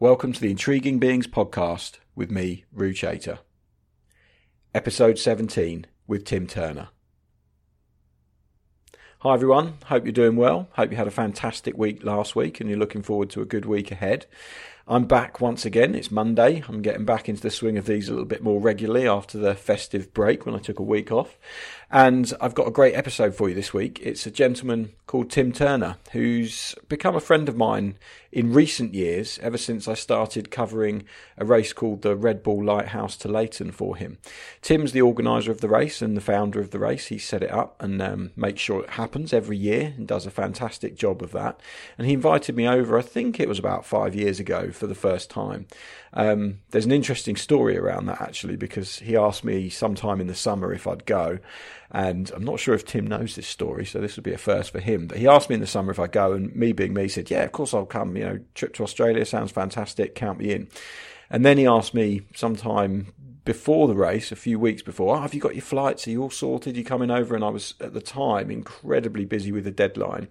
Welcome to the Intriguing Beings podcast with me, Rou Chater. Episode 17 with Tim Turner. Hi everyone, hope you're doing well. Hope you had a fantastic week last week and you're looking forward to a good week ahead. I'm back once again. It's Monday. I'm getting back into the swing of these a little bit more regularly after the festive break when I took a week off. And I've got a great episode for you this week. It's a gentleman called Tim Turner, who's become a friend of mine in recent years, ever since I started covering a race called the Red Bull Lighthouse to Leighton for him. Tim's the organiser of the race and the founder of the race. He set it up and um, makes sure it happens every year and does a fantastic job of that. And he invited me over, I think it was about five years ago, for the first time. Um, there's an interesting story around that actually because he asked me sometime in the summer if I'd go, and I'm not sure if Tim knows this story, so this would be a first for him. But he asked me in the summer if I'd go, and me being me, said, "Yeah, of course I'll come. You know, trip to Australia sounds fantastic. Count me in." And then he asked me sometime before the race, a few weeks before, oh, have you got your flights? Are you all sorted? Are You coming over? And I was at the time incredibly busy with the deadline.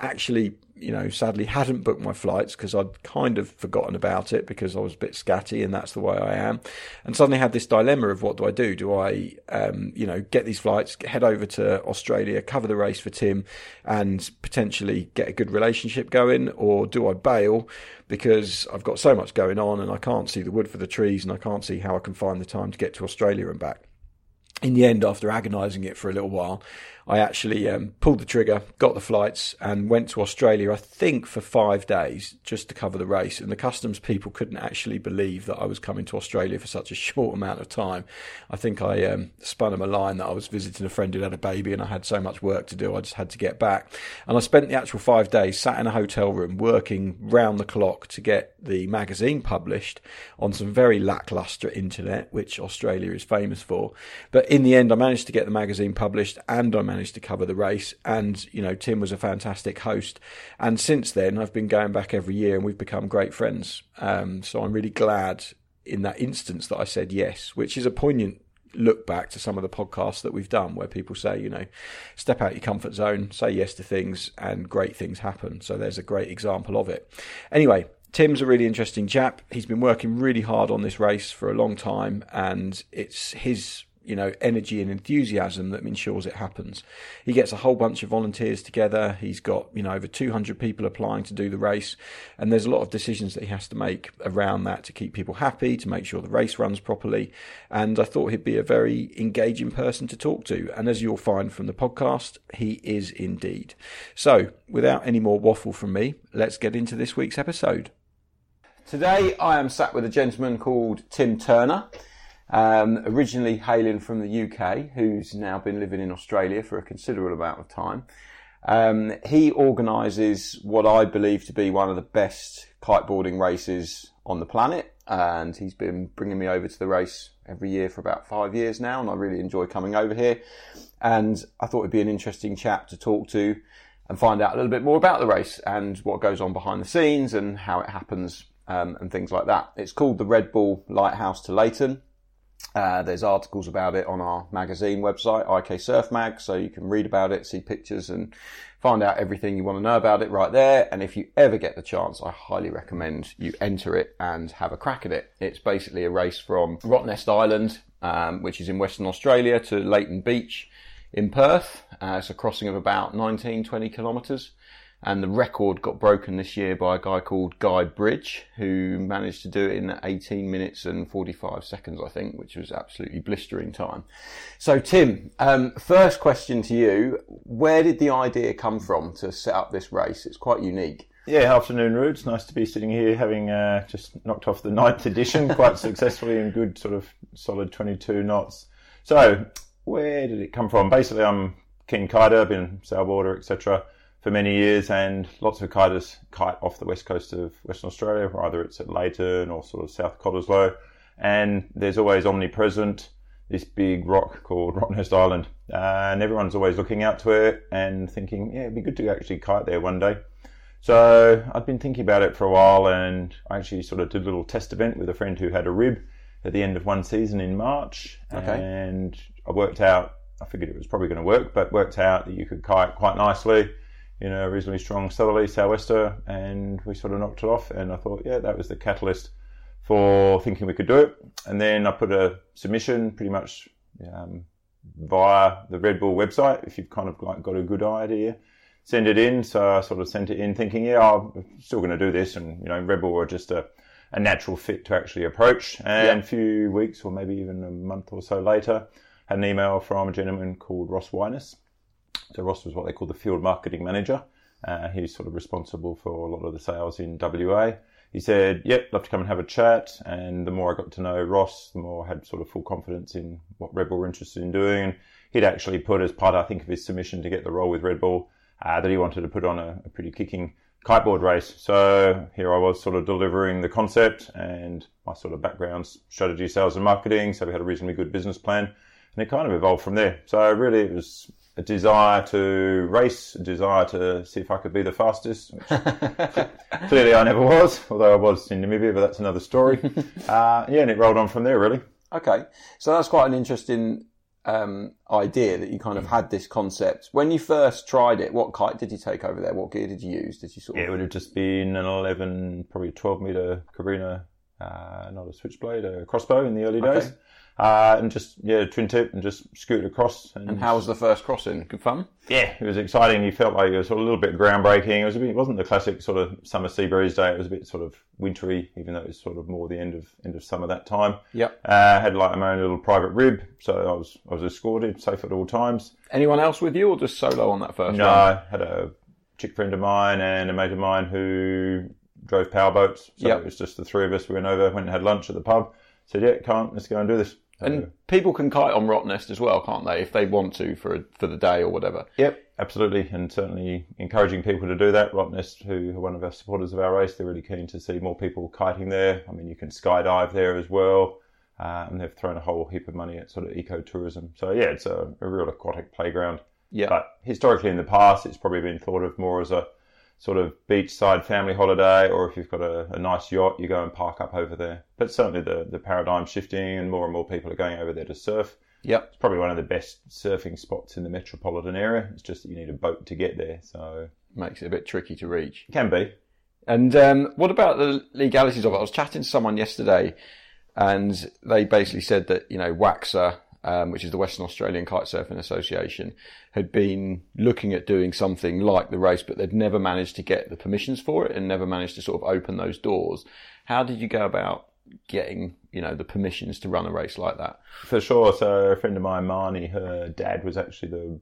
Actually, you know, sadly hadn't booked my flights because I'd kind of forgotten about it because I was a bit scatty and that's the way I am. And suddenly had this dilemma of what do I do? Do I, um, you know, get these flights, head over to Australia, cover the race for Tim and potentially get a good relationship going or do I bail because I've got so much going on and I can't see the wood for the trees and I can't see how I can find the time to get to Australia and back in the end, after agonising it for a little while, I actually um, pulled the trigger, got the flights, and went to Australia, I think, for five days just to cover the race. And the customs people couldn't actually believe that I was coming to Australia for such a short amount of time. I think I um, spun them a line that I was visiting a friend who had a baby and I had so much work to do, I just had to get back. And I spent the actual five days sat in a hotel room working round the clock to get the magazine published on some very lacklustre internet, which Australia is famous for. But in the end, I managed to get the magazine published and I managed managed to cover the race. And, you know, Tim was a fantastic host. And since then, I've been going back every year and we've become great friends. Um, so I'm really glad in that instance that I said yes, which is a poignant look back to some of the podcasts that we've done where people say, you know, step out your comfort zone, say yes to things, and great things happen. So there's a great example of it. Anyway, Tim's a really interesting chap. He's been working really hard on this race for a long time, and it's his you know, energy and enthusiasm that ensures it happens. He gets a whole bunch of volunteers together. He's got, you know, over 200 people applying to do the race. And there's a lot of decisions that he has to make around that to keep people happy, to make sure the race runs properly. And I thought he'd be a very engaging person to talk to. And as you'll find from the podcast, he is indeed. So without any more waffle from me, let's get into this week's episode. Today I am sat with a gentleman called Tim Turner. Um, originally hailing from the UK, who's now been living in Australia for a considerable amount of time. Um, he organises what I believe to be one of the best kiteboarding races on the planet, and he's been bringing me over to the race every year for about five years now, and I really enjoy coming over here. And I thought it'd be an interesting chap to talk to and find out a little bit more about the race and what goes on behind the scenes and how it happens um, and things like that. It's called the Red Bull Lighthouse to Leighton. Uh, there's articles about it on our magazine website, IK Surf Mag, so you can read about it, see pictures, and find out everything you want to know about it right there. And if you ever get the chance, I highly recommend you enter it and have a crack at it. It's basically a race from Rottnest Island, um, which is in Western Australia, to Leighton Beach in Perth. Uh, it's a crossing of about 19, 20 kilometres and the record got broken this year by a guy called Guy Bridge, who managed to do it in 18 minutes and 45 seconds, I think, which was absolutely blistering time. So, Tim, um, first question to you: Where did the idea come from to set up this race? It's quite unique. Yeah, afternoon, Rude. It's nice to be sitting here having uh, just knocked off the ninth edition quite successfully in good sort of solid 22 knots. So, where did it come from? Basically, I'm keen kiter, been sailboarder, etc for many years, and lots of kiters kite off the west coast of Western Australia, either it's at Leighton or sort of South Cottesloe, and there's always omnipresent this big rock called Rottnest Island, uh, and everyone's always looking out to it and thinking, yeah, it'd be good to actually kite there one day. So I'd been thinking about it for a while, and I actually sort of did a little test event with a friend who had a rib at the end of one season in March, okay. and I worked out. I figured it was probably going to work, but worked out that you could kite quite nicely in a reasonably strong southerly sou'wester, and we sort of knocked it off. And I thought, yeah, that was the catalyst for thinking we could do it. And then I put a submission pretty much um, via the Red Bull website. If you've kind of like got a good idea, send it in. So I sort of sent it in thinking, yeah, I'm still going to do this. And, you know, Red Bull are just a, a natural fit to actually approach. And a few weeks or maybe even a month or so later, had an email from a gentleman called Ross Winus. So Ross was what they call the field marketing manager. Uh, he's sort of responsible for a lot of the sales in WA. He said, "Yep, love to come and have a chat." And the more I got to know Ross, the more I had sort of full confidence in what Red Bull were interested in doing. And he'd actually put as part, I think, of his submission to get the role with Red Bull, uh, that he wanted to put on a, a pretty kicking kiteboard race. So here I was sort of delivering the concept and my sort of background strategy, sales and marketing. So we had a reasonably good business plan and it kind of evolved from there. So really it was a desire to race, a desire to see if I could be the fastest, which clearly I never was, although I was in Namibia, but that's another story. uh, yeah, and it rolled on from there really. Okay. So that's quite an interesting um, idea that you kind of had this concept. When you first tried it, what kite did you take over there? What gear did you use? Did you sort of? it would have just been an 11, probably 12 meter Cabrinha, uh, not a switchblade, a crossbow in the early days. Okay. Uh, and just, yeah, twin tip and just scoot across. And, And how was the first crossing? Good fun. yeah, it was exciting. You felt like it was sort of a little bit groundbreaking. It was a bit, it wasn't the classic sort of summer sea breeze day. It was a bit sort of wintry, even though it was sort of more the end of end of summer that time. Yep. Uh, had like my own little private rib, so I was I was escorted, safe at all times. Anyone else with you, or just solo on that first No? I had a chick friend of mine and a mate of mine who drove powerboats. So Yep. it was just the three of us. We went over, went and had lunch at the pub. Said, yeah, can't, let's go and do this. And people can kite on Rottnest as well, can't they? If they want to for for the day or whatever. Yep, absolutely, and certainly encouraging people to do that. Rottnest, who are one of our supporters of our race, they're really keen to see more people kiting there. I mean, you can skydive there as well, uh, and they've thrown a whole heap of money at sort of ecotourism. So yeah, it's a, a real aquatic playground. Yeah. But historically, in the past, it's probably been thought of more as a sort of beachside family holiday, or if you've got a, a nice yacht, you go and park up over there. But certainly, the the paradigm's shifting, and more and more people are going over there to surf Yep. it's probably one of the best surfing spots in the metropolitan area. It's just that you need a boat to get there, so Makes it a bit tricky to reach. it can be. And um, what about the legalities of it? I was chatting to someone yesterday, and they basically said that you know WAXA, um, which is the Western Australian Kite Surfing Association, had been looking at doing something like the race, but they'd never managed to get the permissions for it and never managed to sort of open those doors. How did you go about getting you know the permissions to run a race like that? For sure. So a friend of mine, Marnie, her dad was actually the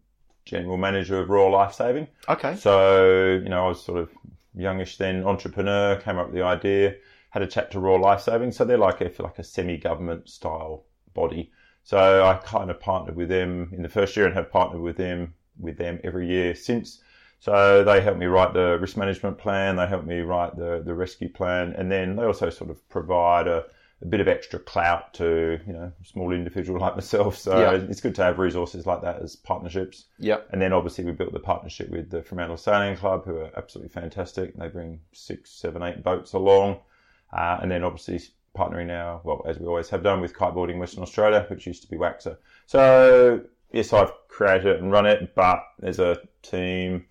general manager of Royal Life Saving. Okay. So, you know, I was sort of youngish then, entrepreneur, came up with the idea, had a chat to Royal Life Saving. So they're like a, like a semi-government style body. So I kind of partnered with them in the first year and have partnered with them with them every year since. So they helped me write the risk management plan. They helped me write the, the rescue plan. And then they also sort of provide a, a bit of extra clout to, you know, a small individual like myself. So Yeah. it's good to have resources like that as partnerships. Yeah. And then obviously we built the partnership with the Fremantle Sailing Club, who are absolutely fantastic. They bring six, seven, eight boats along. Uh, and then obviously partnering now, well, as we always have done with Kiteboarding Western Australia, which used to be Waxer. So yes, I've created it and run it, but there's a team,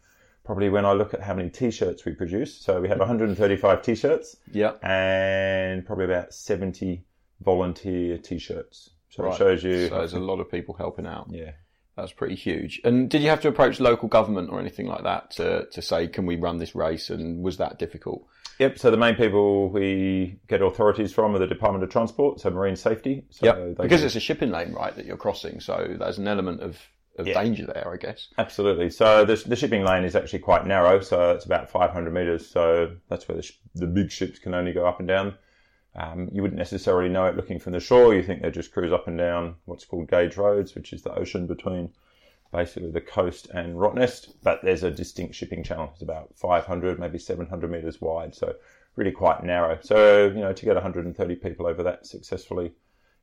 probably when I look at how many t-shirts we produce. So we have 135 t-shirts Yep. and probably about 70 volunteer t-shirts. So Right. it shows you. So there's a lot of people helping out. yeah. That's pretty huge. And did you have to approach local government or anything like that to, to say, can we run this race? And was that difficult? Yep. So the main people we get authorities from are the Department of Transport, so Marine Safety. So they Because can- it's a shipping lane, right, that you're crossing. So there's an element of, of Yeah. danger there, I guess. absolutely. So the, the shipping lane is actually quite narrow, so it's about 500 meters. So that's where the, sh- the big ships can only go up and down. Um, you wouldn't necessarily know it looking from the shore. You think they just cruise up and down what's called gauge roads, which is the ocean between basically the coast and Rottnest. But there's a distinct shipping channel. It's about 500, maybe 700 meters wide. So really quite narrow. So, you know, to get 130 people over that successfully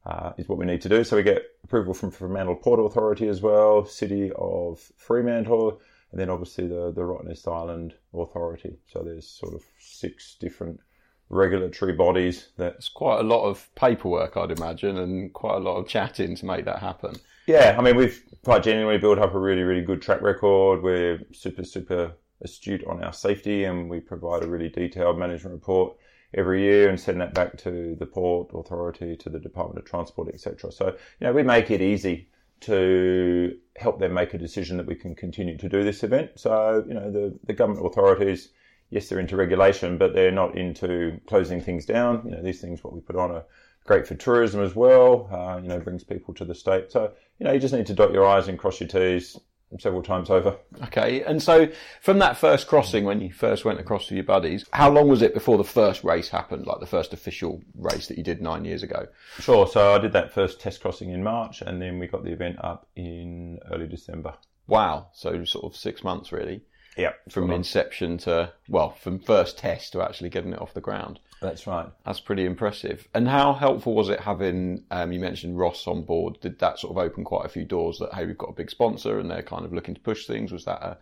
uh, is what we need to do. So we get approval from Fremantle Port Authority as well, City of Fremantle, and then obviously the, the Rottnest Island Authority. So there's sort of six different regulatory bodies that It's quite a lot of paperwork, I'd imagine, and quite a lot of chatting to make that happen. Yeah, I mean, we've quite genuinely built up a really, really good track record. We're super, super astute on our safety, and we provide a really detailed management report every year and send that back to the port authority, to the Department of Transport, etc. So, you know, we make it easy to help them make a decision that we can continue to do this event. So, you know, the, the government authorities, yes, they're into regulation, but they're not into closing things down. You know, these things, what we put on are great for tourism as well. Uh, you know, brings people to the state. So, you know, you just need to dot your I's and cross your T's several times over. Okay, and so from that first crossing, when you first went across with your buddies, how long was it before the first race happened, like the first official race that you did nine years ago? Sure. So I did that first test crossing in March, and then we got the event up in early December. Wow, so sort of six months really. Yeah, from inception to well, from first test to actually getting it off the ground. That's right. That's pretty impressive. And how helpful was it having? Um, you mentioned Ross on board. Did that sort of open quite a few doors? That hey, we've got a big sponsor, and they're kind of looking to push things. Was that a,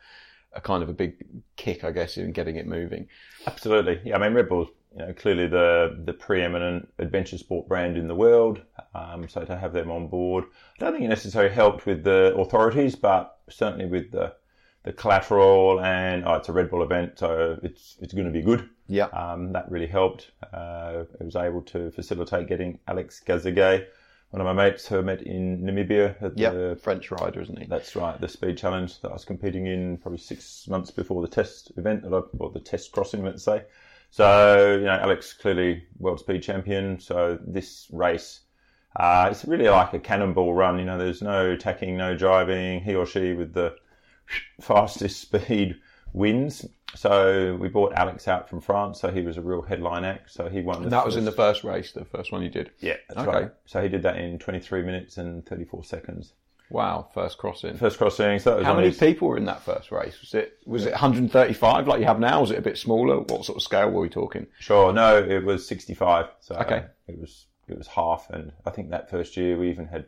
a kind of a big kick, I guess, in getting it moving? Absolutely. Yeah, I mean, Red Bull's you know, clearly the the preeminent adventure sport brand in the world. Um, so to have them on board, I don't think it necessarily helped with the authorities, but certainly with the the collateral and oh, it's a Red Bull event, so it's it's going to be good. Yeah, um, that really helped. Uh, I was able to facilitate getting Alex Caizergues, one of my mates who I met in Namibia. At yep, the French rider, isn't he? That's right, the speed challenge that I was competing in probably six months before the test event that I, or the test crossing, let's say. So you know, Alex clearly world speed champion. So this race. Uh, it's really like a cannonball run. You know, there's no tacking, no driving. He or she with the fastest speed wins. So we bought Alex out from France, so he was a real headline act. So he won. that first... was in the first race, the first one you did. Yeah, that's okay. right. So he did that in 23 minutes and 34 seconds. Wow, first crossing. First crossing. So How many his... people were in that first race? Was it was it 135 like you have now? Was it a bit smaller? What sort of scale were we talking? Sure, no, it was 65. So okay, it was it was half, and I think that first year we even had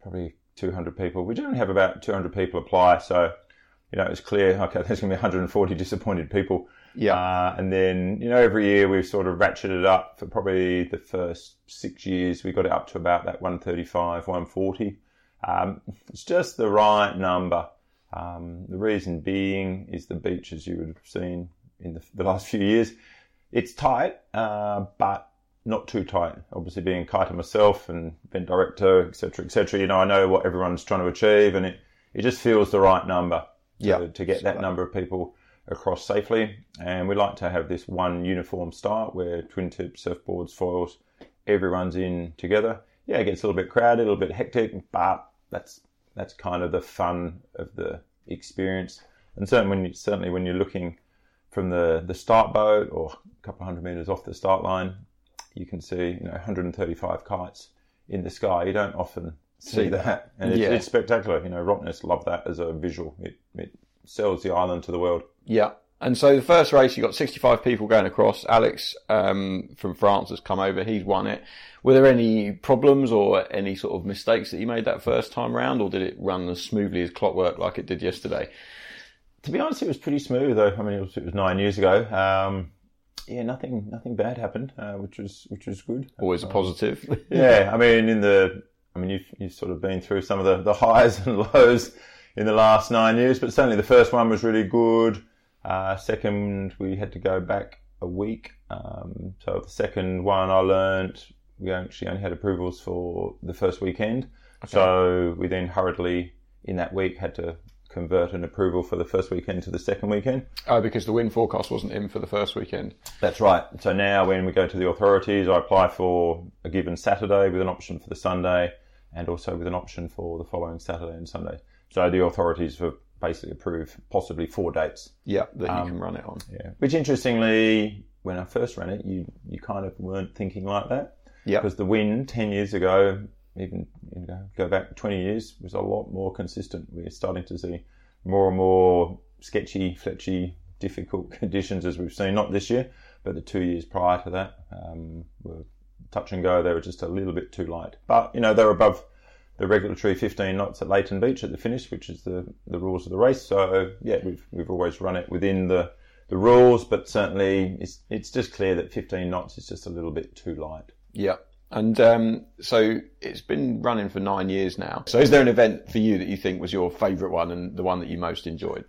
probably 200 people. We generally have about 200 people apply, so you know, it's clear, okay, there's going to be 140 disappointed people. Yeah. Uh, and then, you know, every year we've sort of ratcheted it up for probably the first six years. We got it up to about that 135, 140. Um, it's just the right number. Um, the reason being is the beach, as you would have seen in the, the last few years. It's tight, uh, but not too tight. Obviously, being kiter myself and event director, etc., etc. You know, I know what everyone's trying to achieve, and it it just feels the right number to, yep. to get that number of people across safely. And we like to have this one uniform start where twin tips, surfboards, foils, everyone's in together. Yeah, it gets a little bit crowded, a little bit hectic, but that's that's kind of the fun of the experience. And certainly when you, certainly when you're looking from the, the start boat or a couple hundred meters off the start line, you can see you know 135 kites in the sky. You don't often see that, and it's, yeah. it's spectacular. You know, Rottnest love that as a visual. It it sells the island to the world. Yeah. And so the first race, you got 65 people going across. Alex um, from France has come over. He's won it. Were there any problems or any sort of mistakes that you made that first time round, or did it run as smoothly as clockwork like it did yesterday? To be honest, it was pretty smooth. Though I mean, it was, it was nine years ago. Um, yeah, nothing, nothing bad happened, uh, which was which was good. Always a positive. yeah, I mean, in the I mean, you've, you've sort of been through some of the, the highs and lows in the last nine years, but certainly the first one was really good. Uh, second, we had to go back a week. Um, so the second one I learned, we actually only had approvals for the first weekend. Okay. So we then hurriedly in that week had to convert an approval for the first weekend to the second weekend. Oh, because the wind forecast wasn't in for the first weekend. That's right. So now when we go to the authorities, I apply for a given Saturday with an option for the Sunday and also with an option for the following Saturday and Sunday. So the authorities have basically approved possibly four dates. Yeah, that um, you can run it on. Yeah. Which interestingly, when I first ran it, you, you kind of weren't thinking like that. Yeah. Because the wind 10 years ago, even you know, go back 20 years, was a lot more consistent. We're starting to see more and more sketchy, fletchy, difficult conditions as we've seen, not this year, but the two years prior to that um, were touch and go. They were just a little bit too light. But, you know, they're above the regulatory 15 knots at Leighton Beach at the finish, which is the, the rules of the race. So, yeah, we've, we've always run it within the, the rules, but certainly it's, it's just clear that 15 knots is just a little bit too light. Yeah. And um, so it's been running for nine years now. So is there an event for you that you think was your favourite one and the one that you most enjoyed?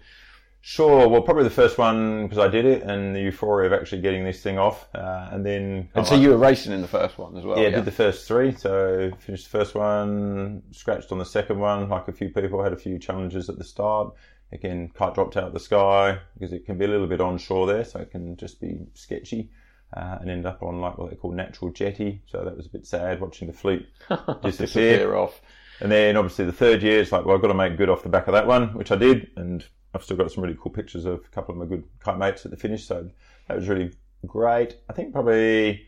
Sure. Well, probably the first one because I did it, and the euphoria of actually getting this thing off, uh, and then And so you were racing in the first one as well. yeah, did the first three. So finished the first one, scratched on the second one. Like a few people had a few challenges at the start. Again, kite dropped out of the sky because it can be a little bit onshore there, so it can just be sketchy. Uh, and end up on like what they call natural jetty. So that was a bit sad watching the fleet disappear. disappear off. And then obviously the third year, it's like, well, I've got to make good off the back of that one, which I did. And I've still got some really cool pictures of a couple of my good kite mates at the finish. So that was really great. I think probably,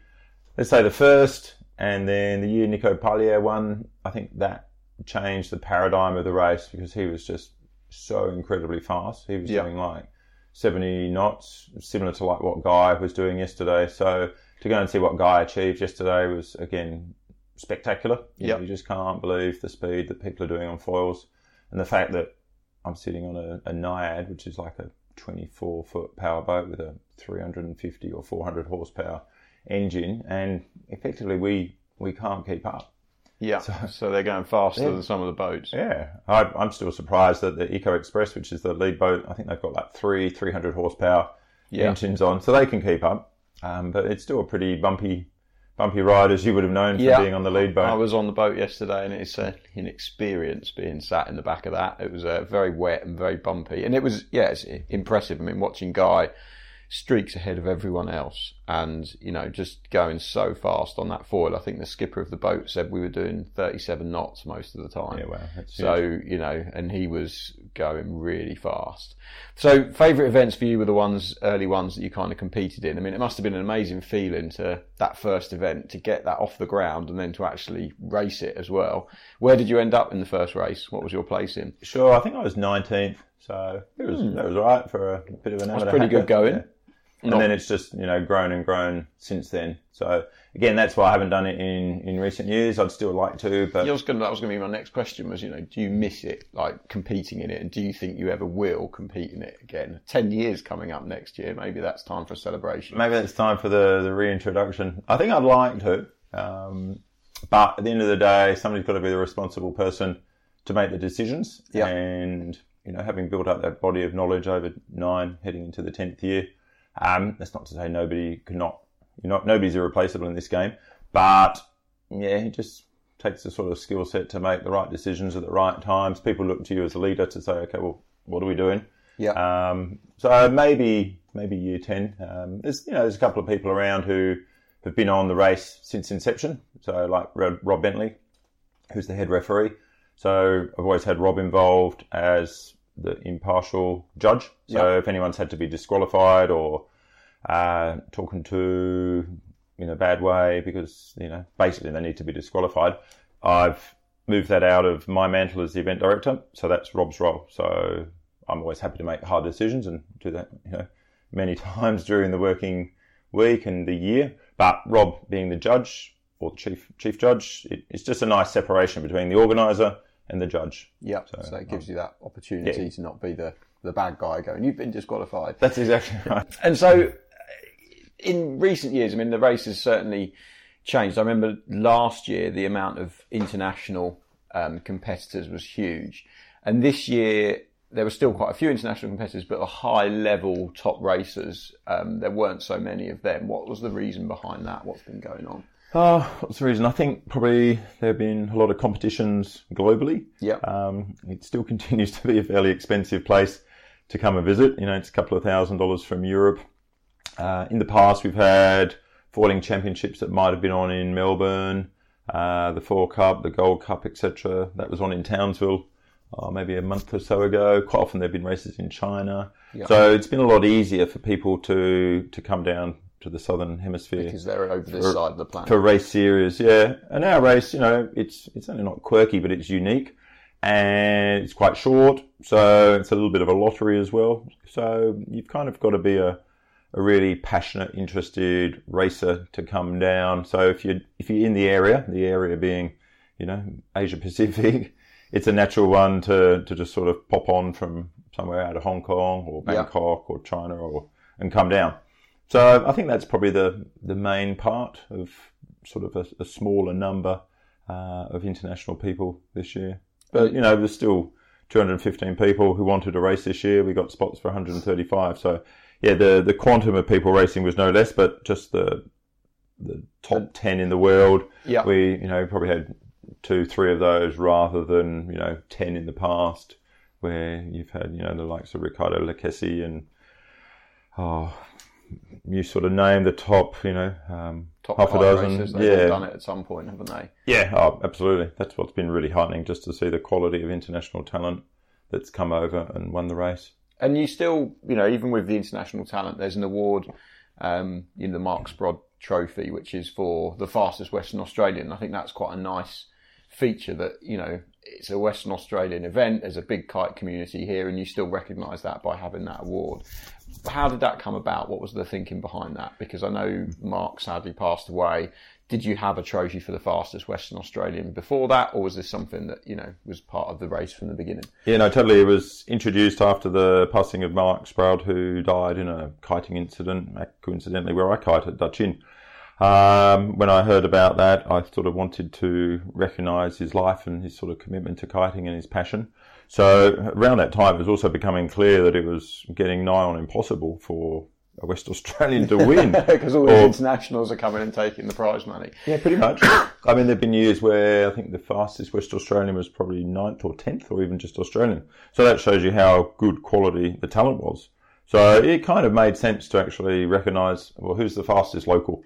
let's say the first and then the year Nico Parlier won, I think that changed the paradigm of the race because he was just so incredibly fast. He was Yeah. doing like 70 knots, similar to like what Guy was doing yesterday. So to go and see what Guy achieved yesterday was again spectacular. You, know, you just can't believe the speed that people are doing on foils and the fact that I'm sitting on a, a Naiad, which is like a 24 foot power boat with a 350 or 400 horsepower engine, and effectively we we can't keep up. Yeah. So, they're going faster than some of the boats. Yeah, I, I'm still surprised that the Eco Express, which is the lead boat, I think they've got like three 300 horsepower Yeah. engines on, so they can keep up. Um, but it's still a pretty bumpy, bumpy ride, as you would have known from Yeah. being on the lead boat. I was on the boat yesterday, and it's uh, an experience being sat in the back of that. It was uh, very wet and very bumpy, and it was yeah, it's impressive. I mean, watching Guy streaks ahead of everyone else, and you know, just going so fast on that foil. I think the skipper of the boat said we were doing 37 knots most of the time. yeah, well, So huge. you know, and he was going really fast. So, favourite events for you were the ones, early ones that you kind of competed in. I mean, it must have been an amazing feeling to that first event to get that off the ground and then to actually race it as well. Where did you end up in the first race? What was your place in? Sure, I think I was 19th, so it was that was all right for a bit of an. Hmm. pretty good going. Yeah. And then it's just you know grown and grown since then. So again, that's why I haven't done it in in recent years. I'd still like to, but I was going to, that was going to be my next question was, you know, do you miss it, like competing in it? And do you think you ever will compete in it again? 10 years coming up next year. Maybe that's time for a celebration. maybe it's time for the the reintroduction. I think I'd like to, um, but at the end of the day, somebody's got to be the responsible person to make the decisions. Yeah. And you know, having built up that body of knowledge over nine, heading into the tenth year, um, that's not to say nobody could not. You're not nobody's irreplaceable in this game, but yeah, he just takes a sort of skill set to make the right decisions at the right times. People look to you as a leader to say, okay, well, what are we doing? Yeah. Um, so maybe maybe year ten. Um, there's you know there's a couple of people around who have been on the race since inception. So like Rob Bentley, who's the head referee. So I've always had Rob involved as the impartial judge. So Yeah. if anyone's had to be disqualified or uh, talking to in a bad way because you know basically they need to be disqualified, I've moved that out of my mantle as the event director. So that's Rob's role. So I'm always happy to make hard decisions and do that, you know, many times during the working week and the year. But Rob being the judge or the chief chief judge, it, it's just a nice separation between the organizer and the judge. Yeah, so, it gives you that opportunity to not be the, the bad guy going, you've been disqualified. That's exactly right. And so, in recent years, I mean, the race has certainly changed. I remember last year the amount of international um, competitors was huge, and this year there were still quite a few international competitors, but the high level top racers um, there weren't so many of them. What was the reason behind that? What's been going on? Uh, what's the reason? I think probably there have been a lot of competitions globally. Yeah. Um, it still continues to be a fairly expensive place to come and visit. You know, it's a couple of thousand dollars from Europe. Uh, in the past, we've had foiling championships that might have been on in Melbourne, uh, the Four Cup, the Gold Cup, etc. That was on in Townsville. Uh, maybe a month or so ago. Quite often there have been races in China. So it's been a lot easier for people to, to come down to the southern hemisphere Because they're over this side of the planet. for race series, yeah. And our race, you know, it's it's only not quirky, but it's unique, and it's quite short, so it's a little bit of a lottery as well. So you've kind of got to be a a really passionate, interested racer to come down. So if you if you're in the area, the area being, you know, Asia Pacific, it's a natural one to to just sort of pop on from somewhere out of Hong Kong or Yeah. Bangkok or China or and come down. So I think that's probably the the main part of sort of a, a smaller number uh, of international people this year. But you know, there's still 215 people who wanted to race this year. We got spots for 135. So yeah, the the quantum of people racing was no less, but just the the top 10 in the world. Yeah. We you know probably had two, three of those rather than you know 10 in the past, where you've had you know the likes of Riccardo Leccese and oh. You sort of name the top, you know, um, Top half a dozen. they've yeah, done it at some point, haven't they? yeah, oh, absolutely. That's what's been really heartening, just to see the quality of international talent that's come over and won the race. And you still, you know, even with the international talent, there's an award, um, in the Mark Sprod Trophy, which is for the fastest Western Australian. I think that's quite a nice feature that, you know, it's a Western Australian event. There's a big kite community here, and you still recognise that by having that award. How did that come about? What was the thinking behind that? Because I know Mark sadly passed away. Did you have a trophy for the fastest Western Australian before that, or was this something that you know was part of the race from the beginning? Yeah, no, totally. It was introduced after the passing of Mark Sproud, who died in a kiting incident, coincidentally, where I kited Dutch Inn. Um, when I heard about that, I sort of wanted to recognise his life and his sort of commitment to kiting and his passion. So around that time, it was also becoming clear that it was getting nigh on impossible for a West Australian to win. Because all Or- internationals are coming and taking the prize money. Yeah, pretty much. I mean, there've been years where I think the fastest West Australian was probably ninth or tenth, or even just Australian. So that shows you how good quality the talent was. So it kind of made sense to actually recognise well who's the fastest local,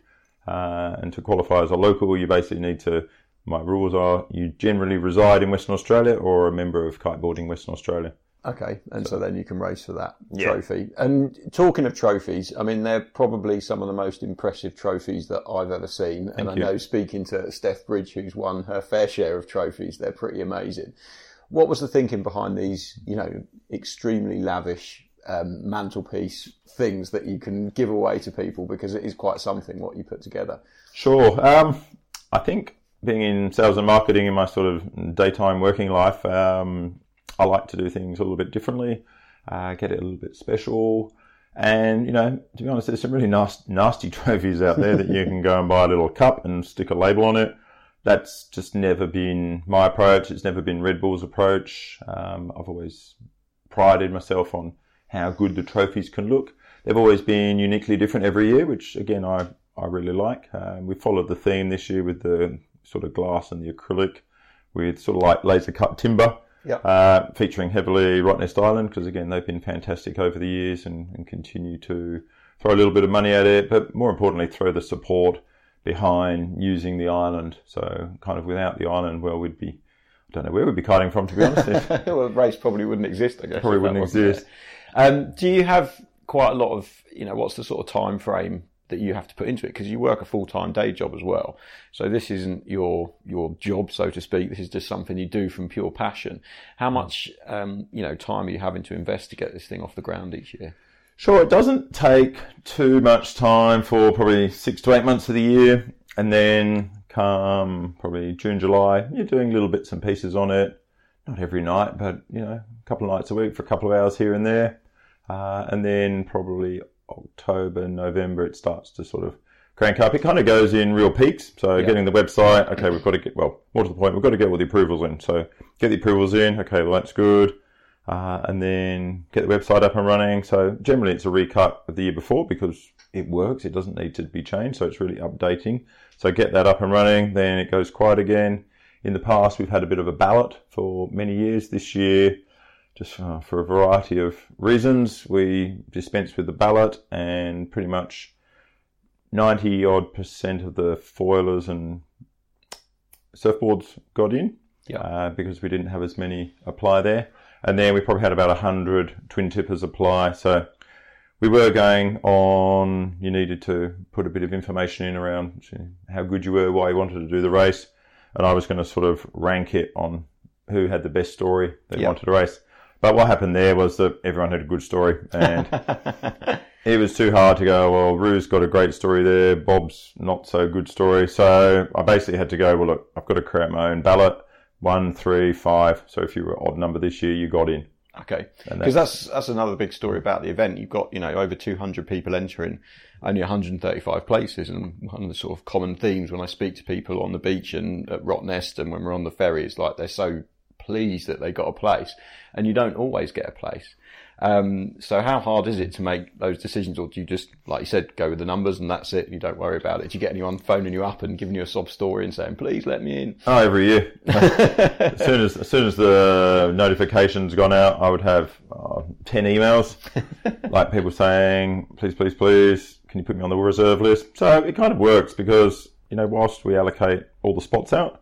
uh, and to qualify as a local, you basically need to. My rules are you generally reside in Western Australia or a member of kiteboarding Western Australia. Okay, and so, then you can race for that Yeah. trophy. And talking of trophies, I mean, they're probably some of the most impressive trophies that I've ever seen. and I you. know, speaking to Steph Bridge, who's won her fair share of trophies, they're pretty amazing. What was the thinking behind these, you know, extremely lavish um, mantelpiece things that you can give away to people because it is quite something what you put together? Sure. Um, I think being in sales and marketing in my sort of daytime working life, um, I like to do things a little bit differently, uh, get it a little bit special. And, you know, to be honest, there's some really nasty, nasty trophies out there that you can go and buy a little cup and stick a label on it. That's just never been my approach. It's never been Red Bull's approach. Um, I've always prided myself on how good the trophies can look. They've always been uniquely different every year, which again I, I really like. Um, we followed the theme this year with the sort of glass and the acrylic with sort of like laser cut timber, Yep. uh, featuring heavily Rottnest Island because again they've been fantastic over the years and, and continue to throw a little bit of money at it, but more importantly throw the support behind using the island. So kind of without the island, well we'd be I don't know where we'd be kiting from to be honest. Well, race probably wouldn't exist, I guess. Probably wouldn't exist. Um, do you have quite a lot of, you know, what's the sort of time frame that you have to put into it? Because you work a full time day job as well. So this isn't your your job, so to speak. This is just something you do from pure passion. How much, um, you know, time are you having to invest to get this thing off the ground each year? Sure, it doesn't take too much time for probably six to eight months of the year, and then come probably June, July, you're doing little bits and pieces on it. Not every night, but you know, a couple of nights a week for a couple of hours here and there, uh, and then probably October, November, it starts to sort of crank up. It kind of goes in real peaks. So Yeah. getting the website, okay, we've got to get well more to the point, we've got to get all the approvals in. So get the approvals in, okay, well that's good uh, and then get the website up and running. So generally, it's a recut of the year before because it works. It doesn't need to be changed, so it's really updating. So get that up and running. Then it goes quiet again. In the past, we've had a bit of a ballot for many years. This year, just uh, for a variety of reasons, we dispensed with the ballot, and pretty much ninety odd percent of the foilers and surfboards got in Yeah. uh, because we didn't have as many apply there. And then we probably had about 100 twin tippers apply. So we were going on, you needed to put a bit of information in around how good you were, why you wanted to do the race. And I was going to sort of rank it on who had the best story that Yeah. wanted to race. But what happened there was that everyone had a good story and it was too hard to go, well, Rou's got a great story there, Bob's not so good story. So I basically had to go, well, look, I've got to create my own ballot. One, three, five. So if you were odd number this year, you got in. Okay, because that's that's another big story about the event. You've got you know over 200 people entering, only 135 places, and one of the sort of common themes when I speak to people on the beach and at Rottnest and when we're on the ferry is like they're so pleased that they got a place, and you don't always get a place. Um, so how hard is it to make those decisions, or do you just, like you said, go with the numbers and that's it? You don't worry about it. Do you get anyone phoning you up and giving you a sob story and saying, "Please let me in"? Oh, every year. as soon as as soon as the notifications gone out, I would have uh, ten emails, like people saying, "Please, please, please, can you put me on the reserve list?" So it kind of works because you know, whilst we allocate all the spots out,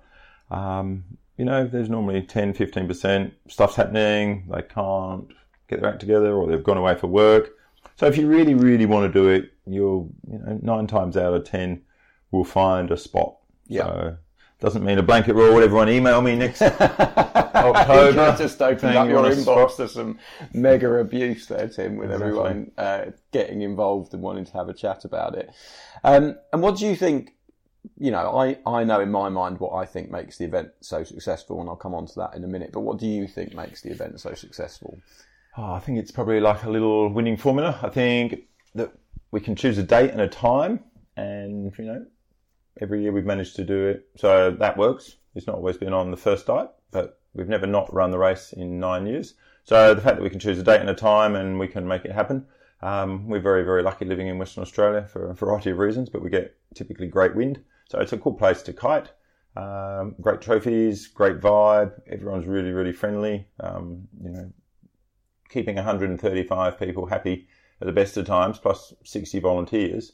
um, you know, there's normally 10, 15% stuff's happening. They can't get their act together or they've gone away for work. So if you really, really want to do it, you'll, you know, nine times out of 10 we'll find a spot. Yeah. So doesn't mean a blanket rule. Everyone email me next October. just opened up your inbox spot. to some mega abuse there, Tim, with Exactly. everyone uh, getting involved and wanting to have a chat about it. Um, and what do you think? You know, I, I know in my mind what I think makes the event so successful, and I'll come on to that in a minute. But what do you think makes the event so successful? Oh, I think it's probably like a little winning formula. I think that we can choose a date and a time, and you know, every year we've managed to do it. So that works. It's not always been on the first date, but we've never not run the race in nine years. So the fact that we can choose a date and a time and we can make it happen. Um, we're very, very lucky living in Western Australia for a variety of reasons, but we get typically great wind. So it's a cool place to kite. Um, great trophies, great vibe. Everyone's really, really friendly. Um, you know, keeping 135 people happy at the best of times, plus 60 volunteers.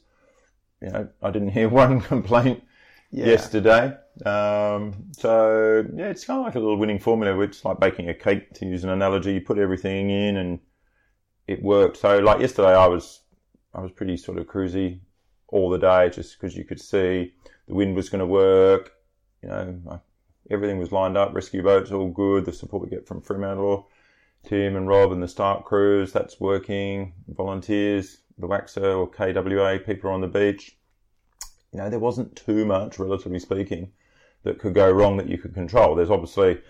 You know, I didn't hear one complaint yesterday. Um, so yeah, it's kind of like a little winning formula. It's like baking a cake, to use an analogy. You put everything in, and it worked. So like yesterday, I was I was pretty sort of cruisy all the day, just because you could see the wind was going to work. You know, everything was lined up. Rescue boats all good. The support we get from Fremantle. Tim and Rob and the Start crews, that's working. Volunteers, the Waxer or KWA, people on the beach. You know, there wasn't too much, relatively speaking, that could go wrong that you could control. There's obviously,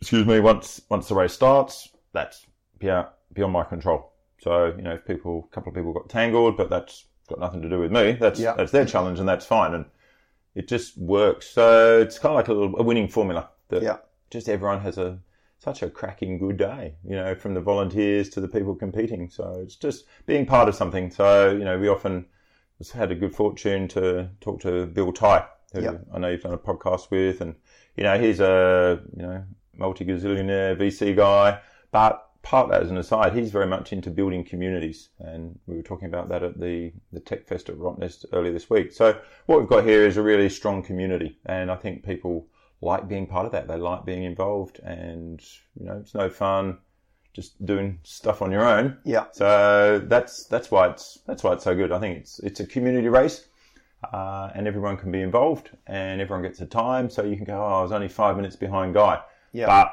excuse me, once once the race starts, that's beyond, beyond my control. So, you know, if people, a couple of people got tangled, but that's got nothing to do with me. That's Yeah. that's their challenge, and that's fine. And it just works. So it's kind of like a, little, a winning formula that Yeah. just everyone has a such a cracking good day, you know, from the volunteers to the people competing. So it's just being part of something. So, you know, we often just had a good fortune to talk to Bill Tai, who Yeah. I know you've done a podcast with. And, you know, he's a, you know, multi gazillionaire VC guy. But part of that as an aside, he's very much into building communities. And we were talking about that at the, the Tech Fest at Rottnest earlier this week. So what we've got here is a really strong community. And I think people like being part of that. They like being involved, and you know, it's no fun just doing stuff on your own. Yeah. So that's that's why it's that's why it's so good. I think it's it's a community race, uh, and everyone can be involved, and everyone gets a time. So you can go, oh, I was only five minutes behind Guy, Yeah. but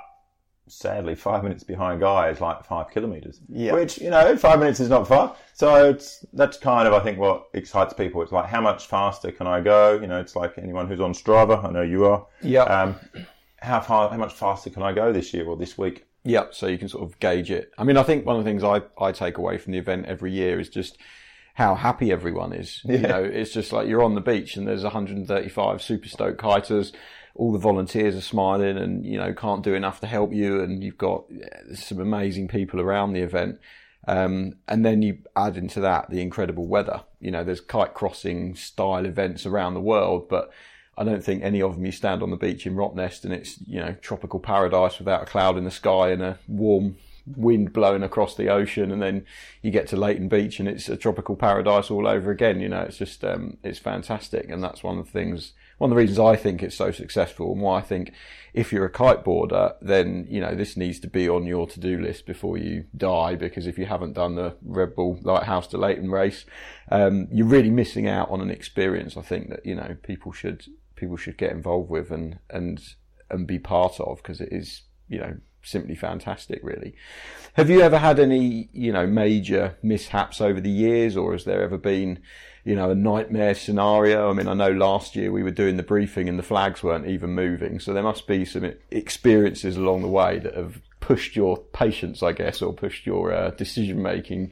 sadly, five minutes behind Guy is like five kilometres. Yeah. Which you know, five minutes is not far. So it's that's kind of I think what excites people. It's like how much faster can I go? You know, it's like anyone who's on Strava. I know you are. Yeah. Um, how far? How much faster can I go this year or this week? Yeah, so you can sort of gauge it. I mean, I think one of the things I, I take away from the event every year is just how happy everyone is. You know, it's just like you're on the beach and there's 135 super stoked kiters. All the volunteers are smiling and, you know, can't do enough to help you. And you've got some amazing people around the event. Um, and then you add into that the incredible weather. You know, there's kite crossing style events around the world, but I don't think any of them you stand on the beach in Rottnest and it's, you know, tropical paradise without a cloud in the sky and a warm wind blowing across the ocean. And then you get to Leighton Beach and it's a tropical paradise all over again. You know, it's just, um, it's fantastic. And that's one of the things, one of the reasons I think it's so successful and why I think if you're a kiteboarder, then, you know, this needs to be on your to-do list before you die because if you haven't done the Red Bull Lighthouse to Leighton race, um, you're really missing out on an experience I think that, you know, people should, people should get involved with and, and, and be part of because it is, you know, simply fantastic really. Have you ever had any, you know, major mishaps over the years or has there ever been, you know, a nightmare scenario? I mean, I know last year we were doing the briefing and the flags weren't even moving. So there must be some experiences along the way that have pushed your patience, I guess, or pushed your uh, decision making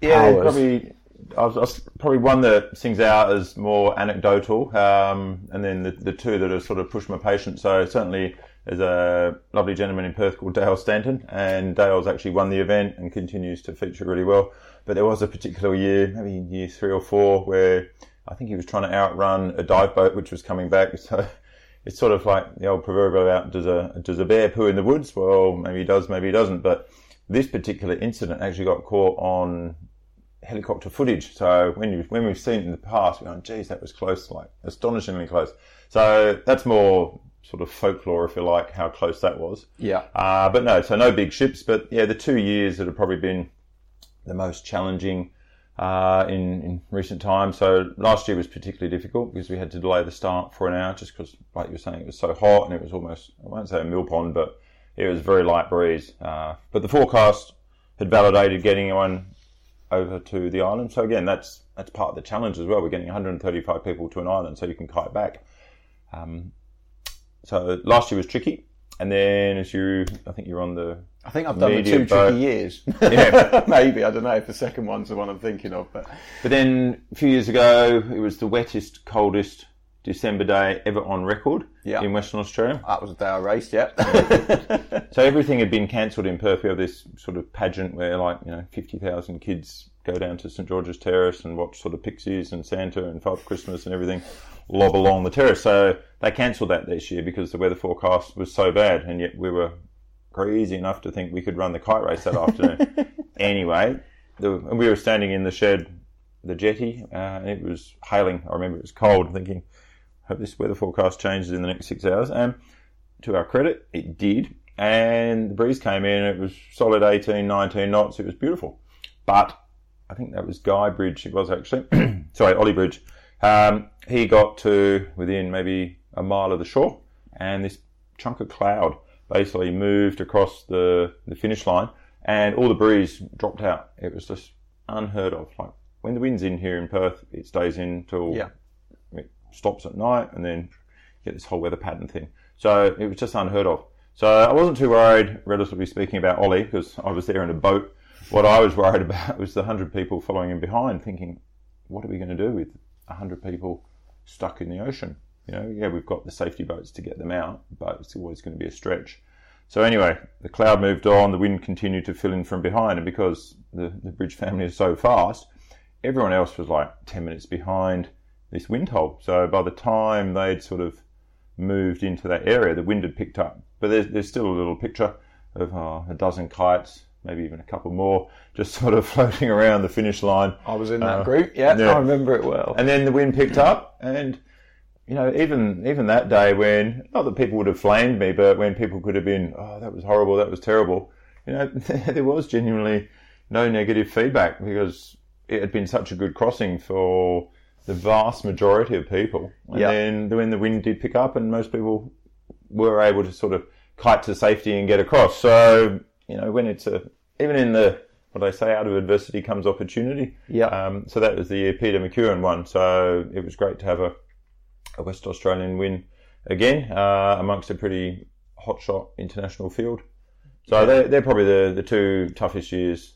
Yeah, probably. I was, I was probably one that sings out as more anecdotal, um, and then the, the two that have sort of pushed my patience. So certainly There's a lovely gentleman in Perth called Dale Stanton, and Dale's actually won the event and continues to feature really well. But there was a particular year, maybe year three or four, where I think he was trying to outrun a dive boat which was coming back. So it's sort of like the old proverbial about does a does a bear poo in the woods? Well, maybe he does, maybe he doesn't. But this particular incident actually got caught on helicopter footage. So when you when we've seen it in the past, we're going, geez, that was close, like astonishingly close. So that's more sort of folklore, if you like, how close that was. Yeah. Uh, but no, so no big ships. But yeah, the two years that have probably been the most challenging uh, in, in recent times. So last year was particularly difficult because we had to delay the start for an hour just because, like you were saying, it was so hot and it was almost, I won't say a mill pond, but it was a very light breeze. Uh, but the forecast had validated getting anyone over to the island. So again, that's that's part of the challenge as well. We're getting 135 people to an island, so you can kite back. Um, so last year was tricky, and then as you, I think you're on the. I think I've done the two boat. tricky years. Yeah. Maybe I don't know if the second one's the one I'm thinking of, but But then a few years ago, it was the wettest, coldest December day ever on record Yeah. in Western Australia. that was the day I raced. Yeah. So everything had been cancelled in Perth. We have this sort of pageant where, like, you know, 50,000 kids go down to St George's Terrace and watch sort of Pixies and Santa and Father Christmas and everything lob along the terrace. So they cancelled that this year because the weather forecast was so bad, and yet we were crazy enough to think we could run the kite race that afternoon. anyway, the, we were standing in the shed, the jetty, uh, and it was hailing. I remember it was cold, thinking, hope this weather forecast changes in the next six hours. And to our credit, it did. And the breeze came in, it was solid 18, 19 knots. It was beautiful. But I think that was Guy Bridge, it was actually. Sorry, Ollie Bridge. Um, he got to within maybe a mile of the shore, and this chunk of cloud basically moved across the, the finish line, and all the breeze dropped out. It was just unheard of. Like when the wind's in here in Perth, it stays in till Yeah. it stops at night, and then you get this whole weather pattern thing. So it was just unheard of. So I wasn't too worried, relatively speaking, about Ollie because I was there in a boat. What I was worried about was the hundred people following him behind, thinking, "What are we going to do with hundred people stuck in the ocean?" You know, yeah, we've got the safety boats to get them out, but it's always going to be a stretch. So anyway, the cloud moved on, the wind continued to fill in from behind, and because the, the bridge family is so fast, everyone else was like 10 minutes behind this wind hole. So by the time they'd sort of moved into that area, the wind had picked up. But there's, there's still a little picture of uh, a dozen kites, maybe even a couple more, just sort of floating around the finish line. I was in that Uh, group. Yeah, yeah. I remember it well. And then the wind picked up, and you know, even even that day when not that people would have flamed me, but when people could have been, oh, that was horrible, that was terrible. You know, there was genuinely no negative feedback because it had been such a good crossing for the vast majority of people. And Yeah. then when the wind did pick up, and most people were able to sort of kite to safety and get across. So you know, when it's a even in the what do they say, out of adversity comes opportunity. Yeah. Um, so that was the year Peter McEwen won. So it was great to have a, a West Australian win again uh, amongst a pretty hotshot international field. So they're, they're probably the, the two toughest years.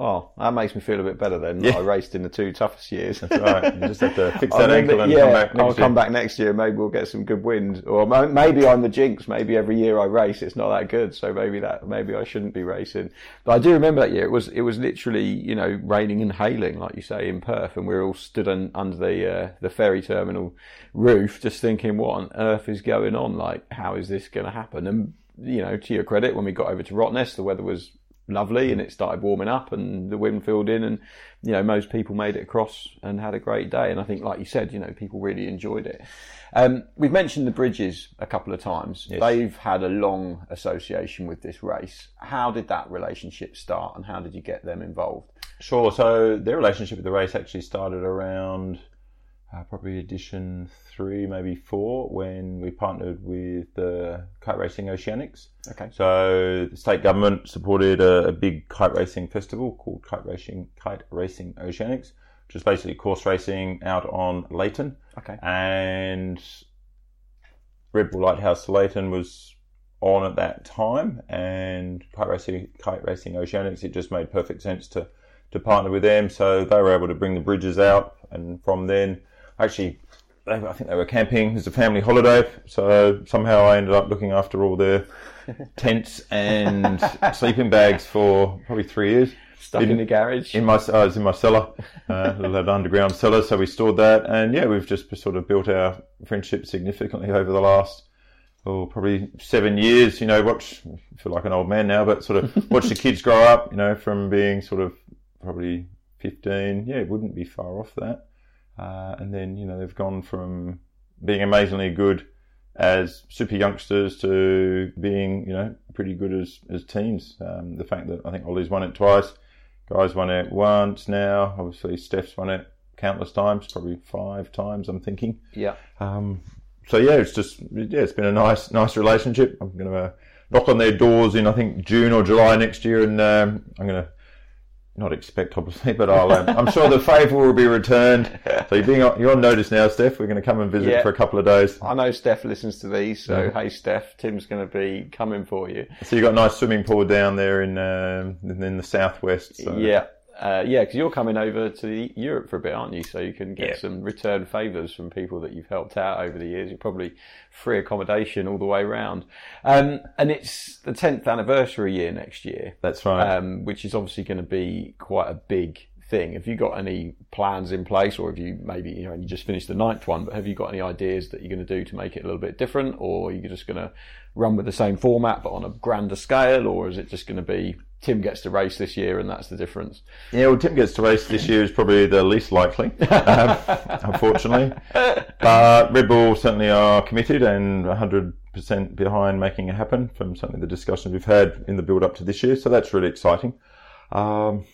Oh, that makes me feel a bit better then. Yeah. I raced in the two toughest years. That's right. You just have to fix that ankle and yeah, come back next I'll year. come back next year. Maybe we'll get some good wins, or maybe I'm the jinx. Maybe every year I race, it's not that good. So maybe that maybe I shouldn't be racing. But I do remember that year. It was it was literally you know raining and hailing, like you say in Perth, and we were all stood on, under the uh, the ferry terminal roof, just thinking, what on earth is going on? Like, how is this going to happen? And you know, to your credit, when we got over to Rottnest, the weather was lovely and it started warming up and the wind filled in and you know most people made it across and had a great day. And I think like you said you know people really enjoyed it. Um, we've mentioned the bridges a couple of times. Yes. they've had a long association with this race. How did that relationship start and how did you get them involved? Sure. So their relationship with the race actually started around uh, probably edition three, maybe four, when we partnered with the Kite Racing Oceanics. okay So the state government supported a, a big kite racing festival called Kite Racing Kite Racing Oceanics, which is basically course racing out on Leighton. okay And Red Bull Lighthouse Leighton was on at that time, and kite racing Kite Racing Oceanics. It just made perfect sense to to partner with them. So they were able to bring the bridges out, and from then, actually, they, I think they were camping. It was a family holiday, so somehow I ended up looking after all their tents and sleeping bags for probably three years. Stuck in, in the garage. In my, I was in my cellar, uh, little underground cellar, so we stored that, and yeah, we've just sort of built our friendship significantly over the last oh, probably seven years. You know, watch I feel like an old man now, but sort of watch the kids grow up. You know, from being sort of probably fifteen, yeah, it wouldn't be far off that. Uh, and then you know they've gone from being amazingly good as super youngsters to being you know pretty good as as teens. Um, the fact that I think Ollie's won it twice, guys won it once now. Obviously Steph's won it countless times, probably five times. I'm thinking. Yeah. Um, so yeah, it's just yeah, it's been a nice nice relationship. I'm going to uh, knock on their doors in I think June or July next year, and um, I'm going to not expect, obviously, but I'll, um, I'm sure the favour will be returned. So you're, being on, you're on notice now, Steph. We're going to come and visit yeah. for a couple of days. I know Steph listens to these, so yeah. hey, Steph, Tim's going to be coming for you. So you've got a nice swimming pool down there in um, in the southwest. So. Yeah, uh, yeah, because you're coming over to Europe for a bit, aren't you? So you can get yeah. some return favours from people that you've helped out over the years. You're probably free accommodation all the way around. Um, and it's the 10th anniversary year next year. That's right. Um, which is obviously going to be quite a big thing. Have you got any plans in place, or have you maybe you know you just finished the ninth one, but have you got any ideas that you're going to do to make it a little bit different, or are you just going to run with the same format but on a grander scale, or is it just going to be Tim gets to race this year and that's the difference? Yeah, well, Tim gets to race this year is probably the least likely, um, unfortunately. But Red Bull certainly are committed and 100% behind making it happen from certainly the discussions we've had in the build up to this year. So that's really exciting. Um,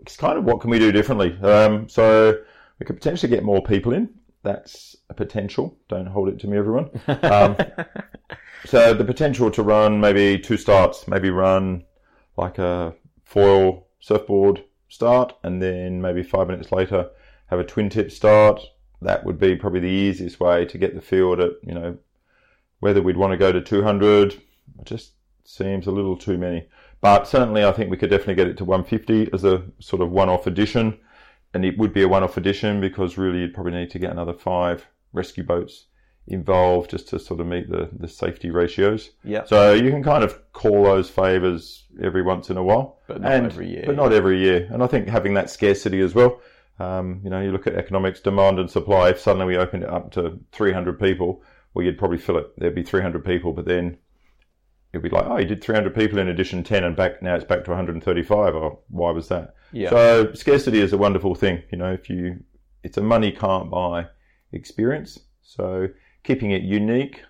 it's kind of what can we do differently? Um, so we could potentially get more people in. That's a potential. Don't hold it to me, everyone. Um, so the potential to run maybe two starts, maybe run like a foil surfboard start, and then maybe five minutes later have a twin tip start. That would be probably the easiest way to get the field at you know whether we'd want to go to 200. It just seems a little too many. But certainly, I think we could definitely get it to 150 as a sort of one-off addition. and it would be a one-off addition because really you'd probably need to get another five rescue boats involved just to sort of meet the, the safety ratios. Yeah. So you can kind of call those favours every once in a while, but not and, every year. But not every year, and I think having that scarcity as well. Um, you know, you look at economics, demand and supply. If suddenly we opened it up to 300 people, well, you'd probably fill it. There'd be 300 people, but then it'd be like, oh, you did 300 people in addition 10 and back now it's back to 135. Or why was that? Yeah. So scarcity is a wonderful thing. You know, if you, it's a money can't buy experience. So keeping it unique.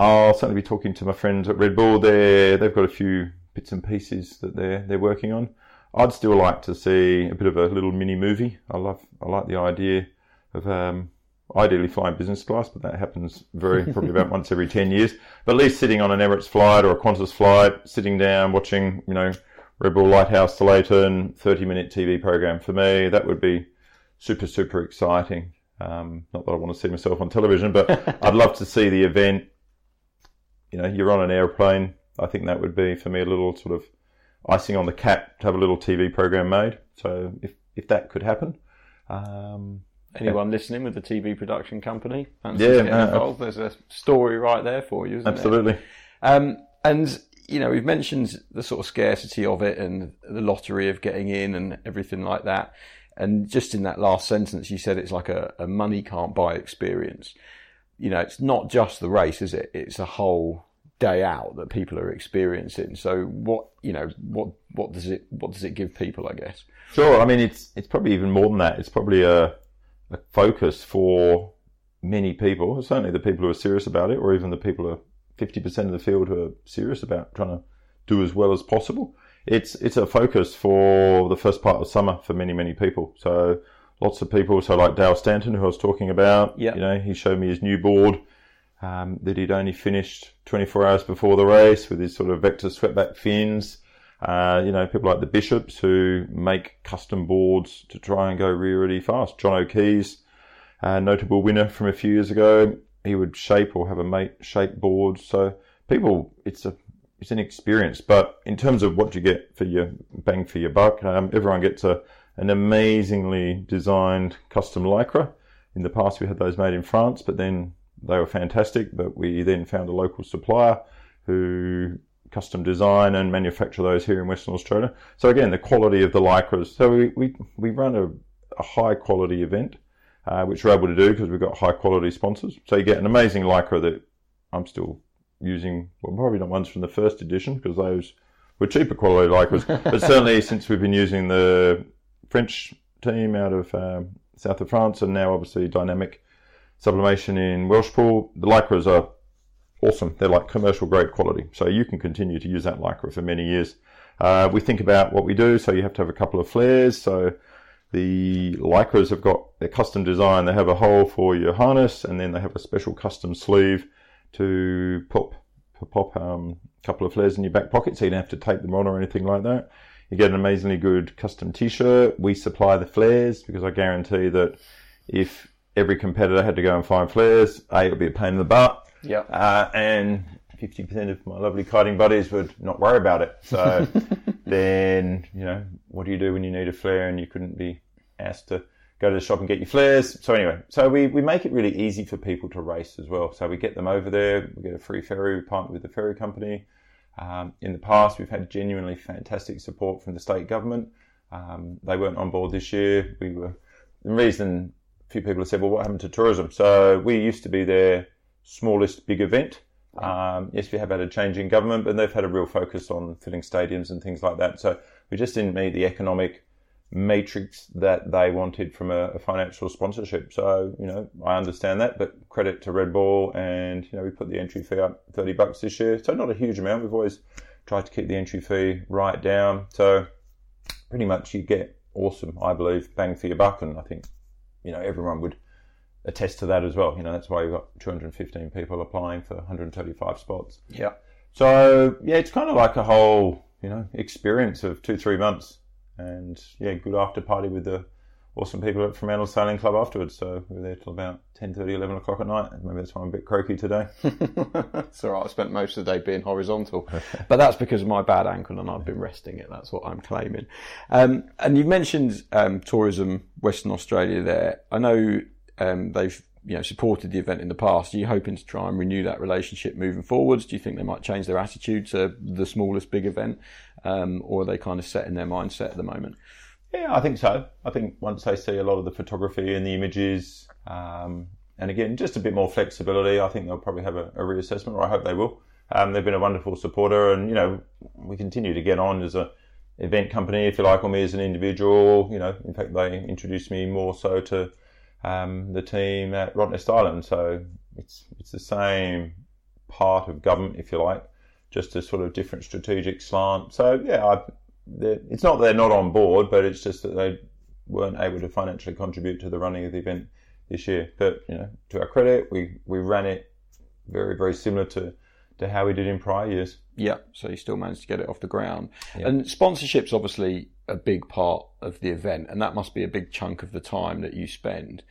I'll certainly be talking to my friends at Red Bull. They they've got a few bits and pieces that they're they're working on. I'd still like to see a bit of a little mini movie. I love I like the idea of um, ideally flying business class, but that happens very probably about once every ten years. But at least sitting on an Emirates flight or a Qantas flight, sitting down watching you know Red Bull Lighthouse to Leighton, thirty minute TV program for me that would be super super exciting. Um, not that I want to see myself on television, but I'd love to see the event. You know, you're on an airplane. I think that would be for me a little sort of icing on the cap to have a little TV program made. So if if that could happen, um, anyone yeah. listening with a TV production company, yeah, uh, involved, there's a story right there for you. absolutely. Um, and you know, we've mentioned the sort of scarcity of it and the lottery of getting in and everything like that. And just in that last sentence, you said it's like a, a money can't buy experience. You know, it's not just the race, is it? It's a whole day out that people are experiencing. So what, you know, what, what does it, what does it give people, I guess? Sure. I mean, it's, it's probably even more than that. It's probably a, a focus for many people, certainly the people who are serious about it, or even the people who are 50% of the field who are serious about trying to do as well as possible it's it's a focus for the first part of summer for many many people. So lots of people. So like Dale Stanton, who I was talking about. Yeah. You know, he showed me his new board um, that he'd only finished 24 hours before the race with his sort of vector swept fins. Uh, you know, people like the Bishops who make custom boards to try and go really, really fast. John O'Keefe, a notable winner from a few years ago, he would shape or have a mate shape board. So people, it's a it's an experience. But in terms of what you get for your bang for your buck, um, everyone gets a an amazingly designed custom lycra in the past we had those made in France, but then they were fantastic. But we then found a local supplier who custom design and manufacture those here in Western Australia. So again, the quality of the lycras. So we we, we run a, a high quality event, uh, which we're able to do because we've got high quality sponsors. So you get an amazing lycra that I'm still using. Well, probably not ones from the first edition because those were cheaper quality lycras. but certainly since we've been using the French team out of um, south of France and now obviously dynamic sublimation in Welshpool, the lycras are awesome. They're like commercial grade quality. So you can continue to use that lycra for many years. Uh, we think about what we do. So you have to have a couple of flares. So the lycras have got their custom design. They have a hole for your harness and then they have a special custom sleeve to pop, pop um, a couple of flares in your back pocket. So you don't have to tape them on or anything like that. You get an amazingly good custom t-shirt. We supply the flares because I guarantee that if every competitor had to go and find flares, A, it would be a pain in the butt yeah. Uh, and 50% of my lovely kiting buddies would not worry about it. So then, you know, what do you do when you need a flare and you couldn't be asked to go to the shop and get your flares? So anyway, so we, we make it really easy for people to race as well. So we get them over there, we get a free ferry, we partner with the ferry company. Um, in the past, we've had genuinely fantastic support from the state government. Um, they weren't on board this year. We were, the reason a few people have said, well, what happened to tourism? So we used to be their smallest big event. Um, yes, we have had a change in government, but they've had a real focus on filling stadiums and things like that. So we just didn't meet the economic matrix that they wanted from a, a, financial sponsorship. So, you know, I understand that, but credit to Red Bull and, you know, we put the entry fee up 30 bucks this year. So not a huge amount. We've always tried to keep the entry fee right down. So pretty much you get awesome, I believe, bang for your buck. And I think, you know, everyone would attest to that as well. You know, that's why you've got 215 people applying for 135 spots. Yeah. So yeah, it's kind of like a whole, you know, experience of two, three months. And yeah, good after party with the awesome people at Fremantle Sailing Club afterwards. So we were there till about 10.30, 11 o'clock at night. Maybe that's why I'm a bit croaky today. it's all right. I spent most of the day being horizontal. but that's because of my bad ankle and I've been resting it. That's what I'm claiming. Um, and you mentioned um, tourism, Western Australia there. I know um, they've you know supported the event in the past. Are you hoping to try and renew that relationship moving forwards? Do you think they might change their attitude to the smallest big event, um, or are they kind of set in their mindset at the moment? Yeah, I think so. I think once they see a lot of the photography and the images, um, and again, just a bit more flexibility, I think they'll probably have a, a reassessment, or I hope they will. Um, they've been a wonderful supporter, and you know, we continue to get on as a event company, if you like, or me as an individual. You know, in fact, they introduced me more so to um, the team at Rottnest Island. So it's it's the same part of government, if you like, just a sort of different strategic slant. So yeah, I, it's not that they're not on board, but it's just that they weren't able to financially contribute to the running of the event this year. But you know, to our credit, we we ran it very very similar to to how we did in prior years. Yeah, so you still managed to get it off the ground. Yeah. And sponsorship's obviously a big part of the event, and that must be a big chunk of the time that you spend.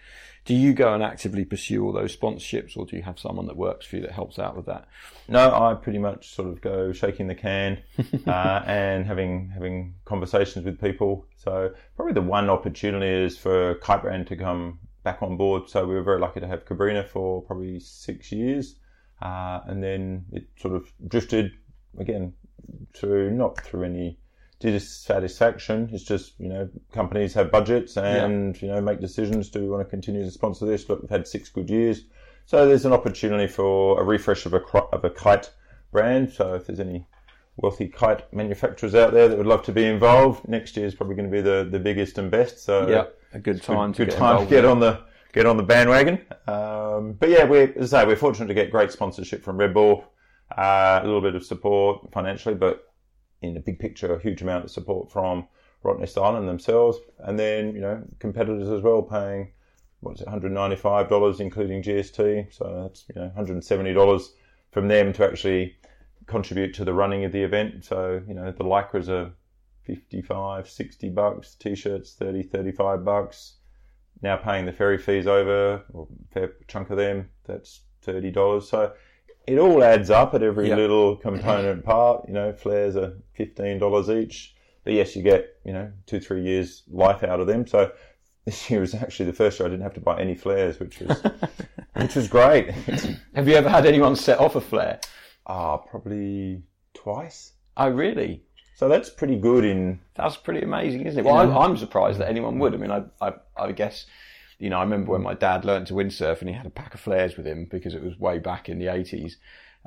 Do you go and actively pursue all those sponsorships, or do you have someone that works for you that helps out with that? No, I pretty much sort of go shaking the can uh, and having having conversations with people. So probably the one opportunity is for Kite Brand to come back on board. So we were very lucky to have Cabrinha for probably six years. Uh, and then it sort of drifted again through not through any dissatisfaction. It's just you know companies have budgets and yeah. you know make decisions. Do we want to continue to sponsor this? Look, we've had six good years, so there's an opportunity for a refresh of a of a kite brand. So if there's any wealthy kite manufacturers out there that would love to be involved, next year is probably going to be the, the biggest and best. So yeah, a good time good, to good time to get on the get on the bandwagon. Um, but yeah, we're as I say, we're fortunate to get great sponsorship from Red Bull, uh, a little bit of support financially, but in the big picture, a huge amount of support from Rottnest Island themselves, and then you know competitors as well, paying what's it, $195 including GST, so that's you know $170 from them to actually contribute to the running of the event. So you know the lycras are 55, 60 bucks, t-shirts 30, 35 bucks now paying the ferry fees over, or a fair chunk of them, that's thirty dollars. So it all adds up at every yep. little component part. You know, flares are fifteen dollars each, but yes, you get you know two three years life out of them. So this year was actually the first year I didn't have to buy any flares, which was which was great. Have you ever had anyone set off a flare? Ah, probably twice. Oh, really? So that's pretty good in That's pretty amazing, isn't it? Well, I, I'm surprised that anyone would. I mean, I, I, I guess, you know, I remember when my dad learned to windsurf and he had a pack of flares with him because it was way back in the 80s.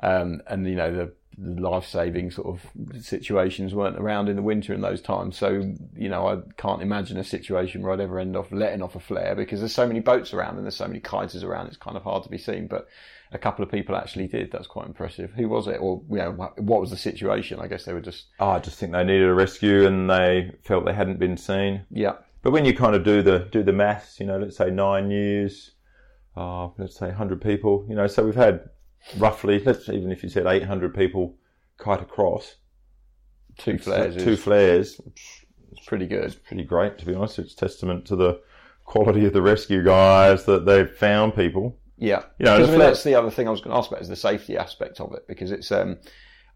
Um, and, you know, the, the life saving sort of situations weren't around in the winter in those times. So, you know, I can't imagine a situation where I'd ever end up letting off a flare because there's so many boats around and there's so many kiters around. It's kind of hard to be seen. But a couple of people actually did. That's quite impressive. Who was it? Or, you know, what was the situation? I guess they were just, oh, I just think they needed a rescue and they felt they hadn't been seen. yeah. But when you kind of do the do the maths, you know, let's say nine years, uh, let's say hundred people, you know, so we've had roughly, let's even if you said eight hundred people kite across, Two flares two flares, it's pretty good. It's pretty great to be honest. It's testament to the quality of the rescue guys that they've found people. Yeah, You know, I mean, that's the other thing I was going to ask about is the safety aspect of it because it's. Um,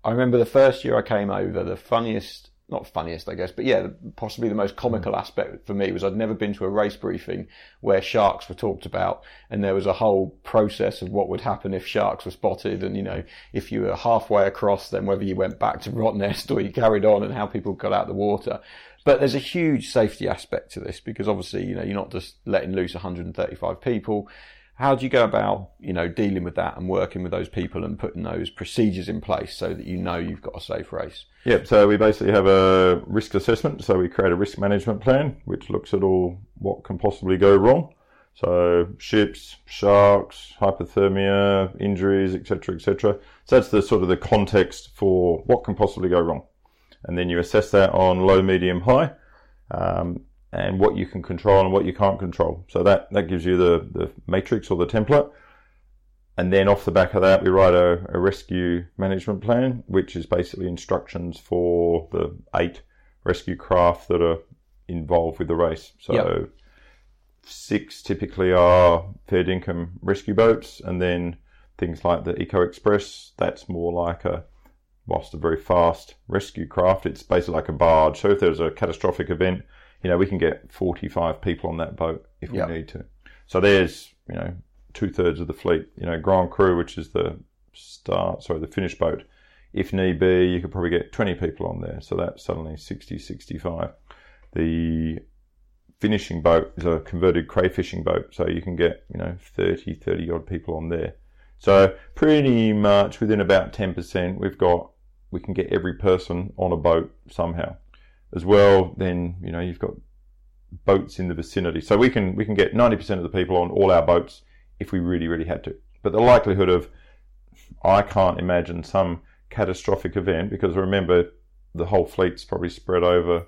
I remember the first year I came over, the funniest, not funniest, I guess, but yeah, possibly the most comical mm. aspect for me was I'd never been to a race briefing where sharks were talked about, and there was a whole process of what would happen if sharks were spotted, and you know, if you were halfway across, then whether you went back to Rottnest or you carried on, and how people got out of the water. But there's a huge safety aspect to this because obviously, you know, you're not just letting loose 135 people. How do you go about, you know, dealing with that and working with those people and putting those procedures in place so that you know you've got a safe race? Yep. So we basically have a risk assessment. So we create a risk management plan, which looks at all what can possibly go wrong. So ships, sharks, hypothermia, injuries, etc., etc. So that's the sort of the context for what can possibly go wrong, and then you assess that on low, medium, high, um, and what you can control and what you can't control. So that that gives you the the matrix or the template. And then off the back of that, we write a, a rescue management plan, which is basically instructions for the eight rescue craft that are involved with the race. So Yep. six typically are fair dinkum rescue boats, and then things like the Eco Express. That's more like a whilst a very fast rescue craft, it's basically like a barge. So if there's a catastrophic event, you know, we can get 45 people on that boat if we Yep. need to. So there's, you know, two thirds of the fleet. You know, Grand Cru, which is the start, sorry, the finish boat. If need be, you could probably get 20 people on there. So that's suddenly 60, 65. The finishing boat is a converted crayfishing boat. So you can get, you know, 30, 30 odd people on there. So pretty much within about 10%, we've got, we can get every person on a boat somehow. As well, then, you know, you've got boats in the vicinity. So we can, we can get 90% of the people on all our boats if we really, really had to. But the likelihood of, I can't imagine some catastrophic event because remember, the whole fleet's probably spread over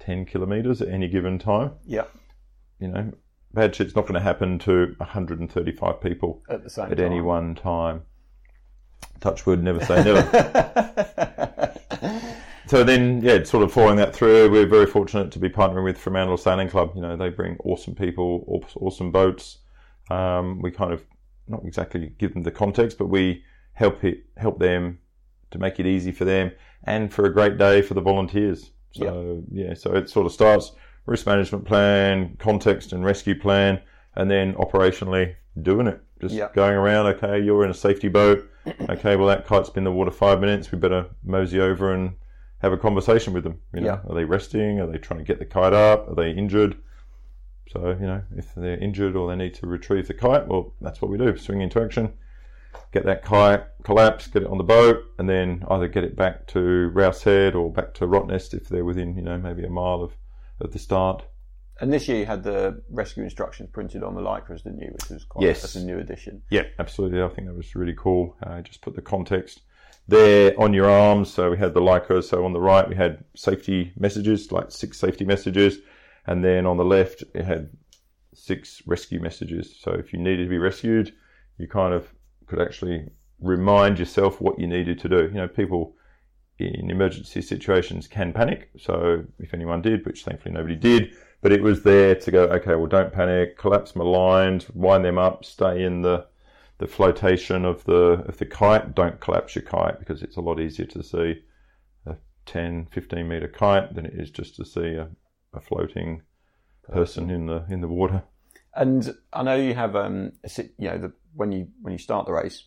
10 kilometres at any given time. Yeah, You know, bad shit's not going to happen to 135 people at the same at time. any one time. Touch wood, never say never. so then, yeah, sort of following that through, we're very fortunate to be partnering with Fremantle Sailing Club. You know, they bring awesome people, awesome boats. Um, we kind of not exactly give them the context, but we help it help them to make it easy for them and for a great day for the volunteers. So yeah, so it sort of starts risk management plan, context and rescue plan, and then operationally doing it. Just Yeah. going around. Okay, you're in a safety boat. Okay, well that kite's been in the water five minutes. We better mosey over and have a conversation with them. You know, Yeah. are they resting? Are they trying to get the kite up? Are they injured? So you know, if they're injured or they need to retrieve the kite, well, that's what we do. Swing into action, get that kite collapsed, get it on the boat, and then either get it back to Rous Head or back to Rottnest if they're within, you know, maybe a mile of, of the start. And this year you had the rescue instructions printed on the lycras, didn't you? Which was quite Yes. that's a new addition. Yeah, absolutely. I think that was really cool. Uh, just put the context there on your arms. So we had the Lycra. So on the right, we had safety messages, like six safety messages. And then on the left, it had six rescue messages. So if you needed to be rescued, you kind of could actually remind yourself what you needed to do. You know, people in emergency situations can panic. So if anyone did, which thankfully nobody did, but it was there to go, okay, well, don't panic, collapse my lines, wind them up, stay in the, the flotation of the, of the kite. Don't collapse your kite because it's a lot easier to see a 10, 15 meter kite than it is just to see a, a floating person in the in the water. And I know you have, um, you know, the, when you when you start the race,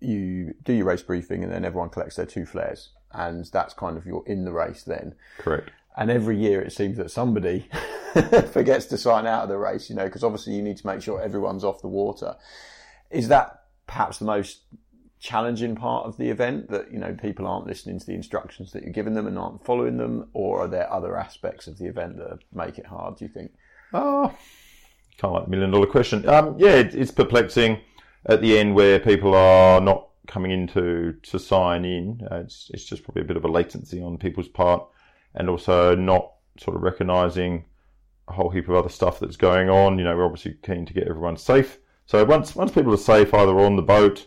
you do your race briefing, and then everyone collects their two flares, and that's kind of you're in the race then. Correct. And every year it seems that somebody forgets to sign out of the race, you know, because obviously you need to make sure everyone's off the water. Is that perhaps the most challenging part of the event that, you know, people aren't listening to the instructions that you're giving them and aren't following them? Or are there other aspects of the event that make it hard, do you think? Oh, kind of like the million dollar question. Um, yeah, it, it's perplexing at the end where people are not coming in to, to sign in. Uh, it's, it's just probably a bit of a latency on people's part and also not sort of recognizing a whole heap of other stuff that's going on. You know, we're obviously keen to get everyone safe. So once, once people are safe, either on the boat,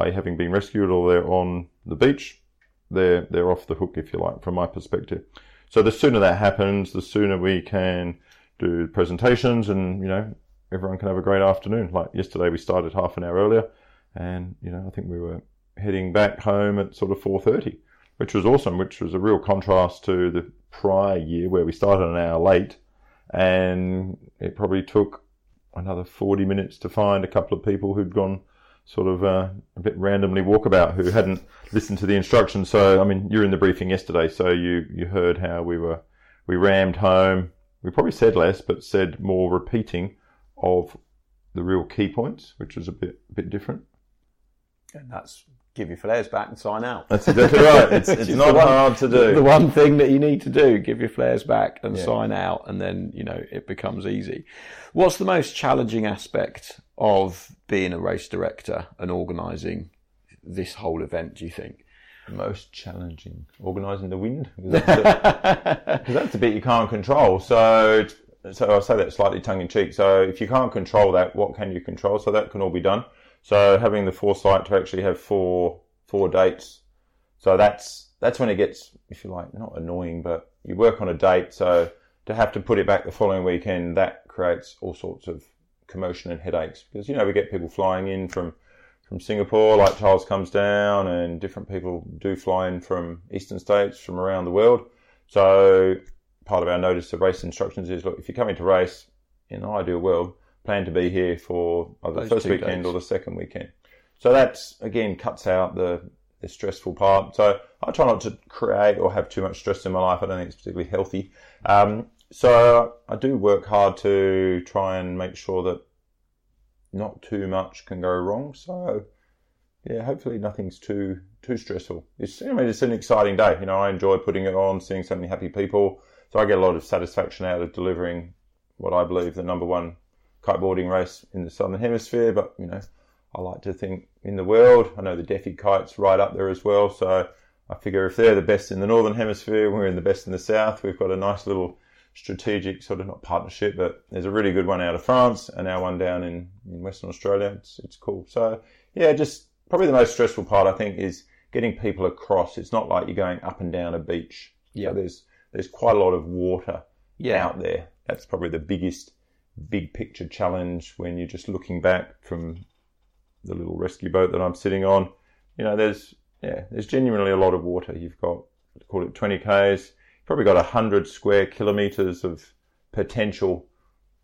i.e. having been rescued, or they're on the beach, they're, they're off the hook, if you like, from my perspective. So the sooner that happens, the sooner we can do presentations and, you know, everyone can have a great afternoon. Like yesterday, we started half an hour earlier and, you know, I think we were heading back home at sort of 4.30, which was awesome, which was a real contrast to the prior year where we started an hour late and it probably took another 40 minutes to find a couple of people who'd gone sort of uh, a bit randomly walkabout who hadn't listened to the instructions. So, I mean, you were in the briefing yesterday, so you, you heard how we were, we rammed home. We probably said less, but said more repeating of the real key points, which was a bit, a bit different. And that's give your flares back and sign out. That's exactly right. It's, it's not one, hard to do. The one thing that you need to do, give your flares back and yeah. sign out, and then, you know, it becomes easy. What's the most challenging aspect of being a race director and organising this whole event, do you think? Most challenging? Organising the wind? Because that's, that's, a bit you can't control. So, so I say that slightly tongue in cheek. So if you can't control that, what can you control? So that can all be done. So having the foresight to actually have four four dates, so that's that's when it gets, if you like, not annoying, but you work on a date. So to have to put it back the following weekend, that creates all sorts of commotion and headaches because you know we get people flying in from from Singapore, like Charles comes down, and different people do fly in from eastern states from around the world. So part of our notice of race instructions is look, if you're coming to race in an ideal world, plan to be here for either the first weekend days. or the second weekend. So that's again cuts out the, the stressful part. So I try not to create or have too much stress in my life. I don't think it's particularly healthy. Um, so I do work hard to try and make sure that not too much can go wrong. So yeah, hopefully nothing's too too stressful. It's I mean it's an exciting day. You know, I enjoy putting it on, seeing so many happy people. So I get a lot of satisfaction out of delivering what I believe the number one kiteboarding race in the southern hemisphere, but you know, I like to think in the world. I know the Defi kite's right up there as well, so I figure if they're the best in the northern hemisphere, we're in the best in the south. We've got a nice little strategic sort of not partnership, but there's a really good one out of France and our one down in, in Western Australia. It's it's cool. So yeah, just probably the most stressful part I think is getting people across. It's not like you're going up and down a beach. Yeah, so there's there's quite a lot of water yeah. out there. That's probably the biggest big picture challenge when you're just looking back from the little rescue boat that I'm sitting on. You know, there's yeah, there's genuinely a lot of water. You've got call it 20 k's, probably got 100 square kilometers of potential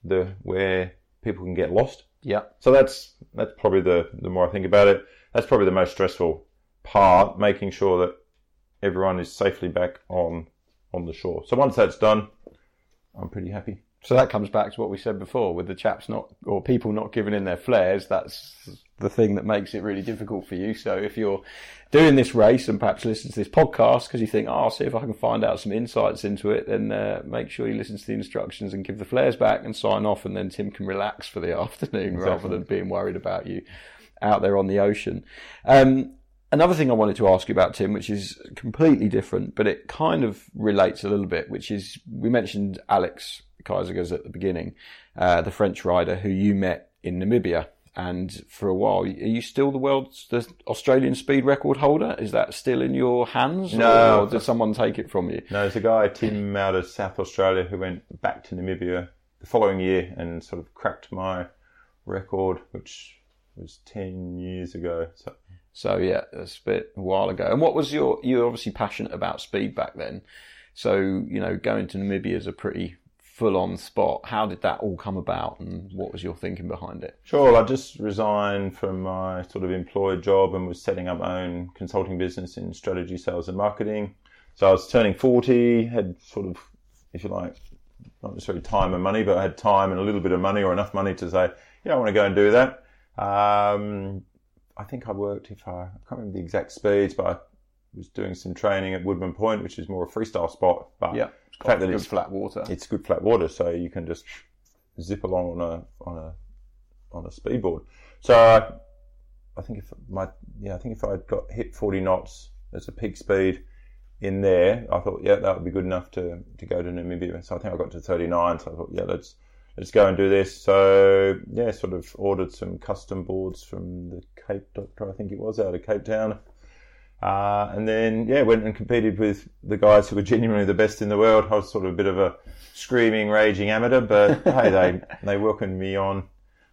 the where people can get lost. Yeah. So that's that's probably the the more I think about it, that's probably the most stressful part, making sure that everyone is safely back on on the shore. So once that's done, I'm pretty happy. So that comes back to what we said before with the chaps not, or people not giving in their flares. That's the thing that makes it really difficult for you. So if you're doing this race and perhaps listen to this podcast because you think, oh, I'll see if I can find out some insights into it, then uh, make sure you listen to the instructions and give the flares back and sign off. And then Tim can relax for the afternoon exactly. rather than being worried about you out there on the ocean. Um, another thing I wanted to ask you about, Tim, which is completely different, but it kind of relates a little bit, which is we mentioned Alex Caizergues at the beginning, uh, the French rider who you met in Namibia. And for a while, are you still the world's the Australian speed record holder? Is that still in your hands? No. Or did someone take it from you? No, there's a guy, Tim, out of South Australia, who went back to Namibia the following year and sort of cracked my record, which was 10 years ago. So, so yeah, that's a bit a while ago. And what was your, you were obviously passionate about speed back then. So, you know, going to Namibia is a pretty full on spot. How did that all come about, and what was your thinking behind it? Sure, I just resigned from my sort of employed job and was setting up my own consulting business in strategy, sales, and marketing. So I was turning 40, had sort of, if you like, not necessarily time and money, but I had time and a little bit of money or enough money to say, yeah, I want to go and do that. Um, I think I worked, if I, I can't remember the exact speeds, but I was doing some training at Woodman Point, which is more a freestyle spot. But Yeah, the fact that it's flat water. it's good flat water, so you can just zip along on a on a on a speedboard. So I, I think if my yeah, I think if I got hit forty knots as a peak speed in there, I thought yeah, that would be good enough to to go to Namibia. So I think I got to thirty nine. So I thought yeah, let's let's go and do this. So yeah, sort of ordered some custom boards from the Cape Doctor, I think it was out of Cape Town. Uh, and then, yeah, went and competed with the guys who were genuinely the best in the world. I was sort of a bit of a screaming, raging amateur, but hey, they, they welcomed me on,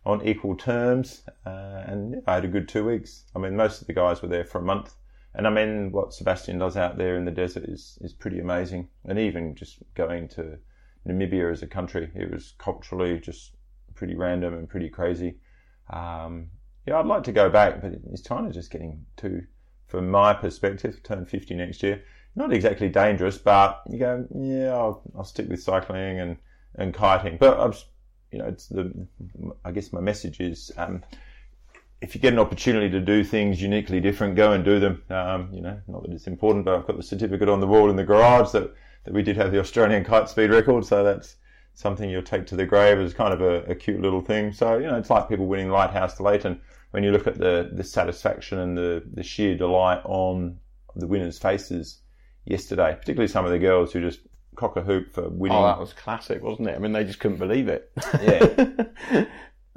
on equal terms. Uh, and yeah, I had a good two weeks. I mean, most of the guys were there for a month. And I mean, what Sebastian does out there in the desert is, is pretty amazing. And even just going to Namibia as a country, it was culturally just pretty random and pretty crazy. Um, yeah, I'd like to go back, but it's China just getting too, from my perspective, turn 50 next year. Not exactly dangerous, but you go, yeah, I'll, I'll stick with cycling and, and kiting. But I'm, you know, it's the, I guess my message is, um, if you get an opportunity to do things uniquely different, go and do them. Um, you know, not that it's important, but I've got the certificate on the wall in the garage that, that we did have the Australian kite speed record, so that's something you'll take to the grave as kind of a, a cute little thing. So, you know, it's like people winning Lighthouse to Leighton. When you look at the, the satisfaction and the, the sheer delight on the winners' faces yesterday, particularly some of the girls who just cock a hoop for winning. Oh, that was classic, wasn't it? I mean, they just couldn't believe it. Yeah.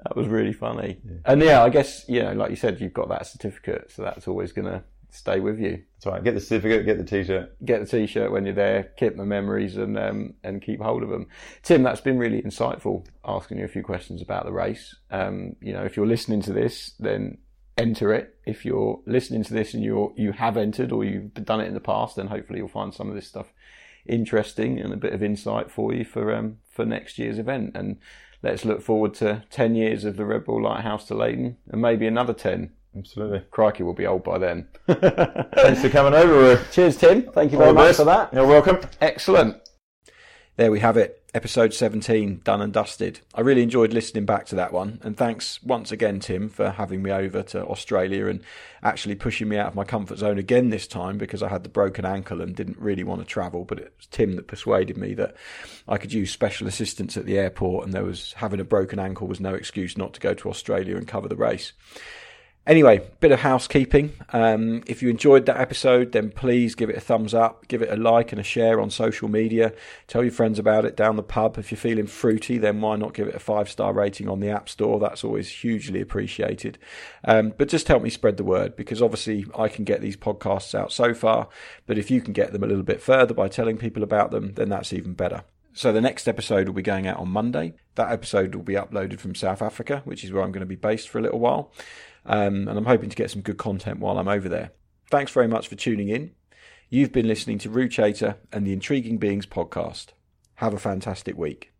that was really funny. And yeah, I guess, you know, like you said, you've got that certificate, so that's always going to stay with you. That's right. Get the certificate, get the t-shirt. Get the t-shirt when you're there, keep the memories and, um, and keep hold of them. Tim, that's been really insightful, asking you a few questions about the race. Um, you know, if you're listening to this, then enter it. If you're listening to this and you're, you have entered or you've done it in the past, then hopefully you'll find some of this stuff interesting and a bit of insight for you for um, for next year's event. And let's look forward to ten years of the Red Bull Lighthouse to Leighton, and maybe another ten. Absolutely. Crikey, we'll be old by then. Thanks for coming over. Cheers, Tim. Thank you very much best. for that. You're welcome. Excellent. There we have it. Episode 17, done and dusted. I really enjoyed listening back to that one. And thanks once again, Tim, for having me over to Australia and actually pushing me out of my comfort zone again this time because I had the broken ankle and didn't really want to travel. But it was Tim that persuaded me that I could use special assistance at the airport and there was having a broken ankle was no excuse not to go to Australia and cover the race. Anyway, bit of housekeeping. Um, if you enjoyed that episode, then please give it a thumbs up, give it a like and a share on social media. Tell your friends about it down the pub. If you're feeling fruity, then why not give it a five star rating on the App Store? That's always hugely appreciated. Um, but just help me spread the word because obviously I can get these podcasts out so far, but if you can get them a little bit further by telling people about them, then that's even better. So the next episode will be going out on Monday. That episode will be uploaded from South Africa, which is where I'm going to be based for a little while. Um, and I'm hoping to get some good content while I'm over there. Thanks very much for tuning in. You've been listening to Rou Chater and the Intriguing Beings podcast. Have a fantastic week.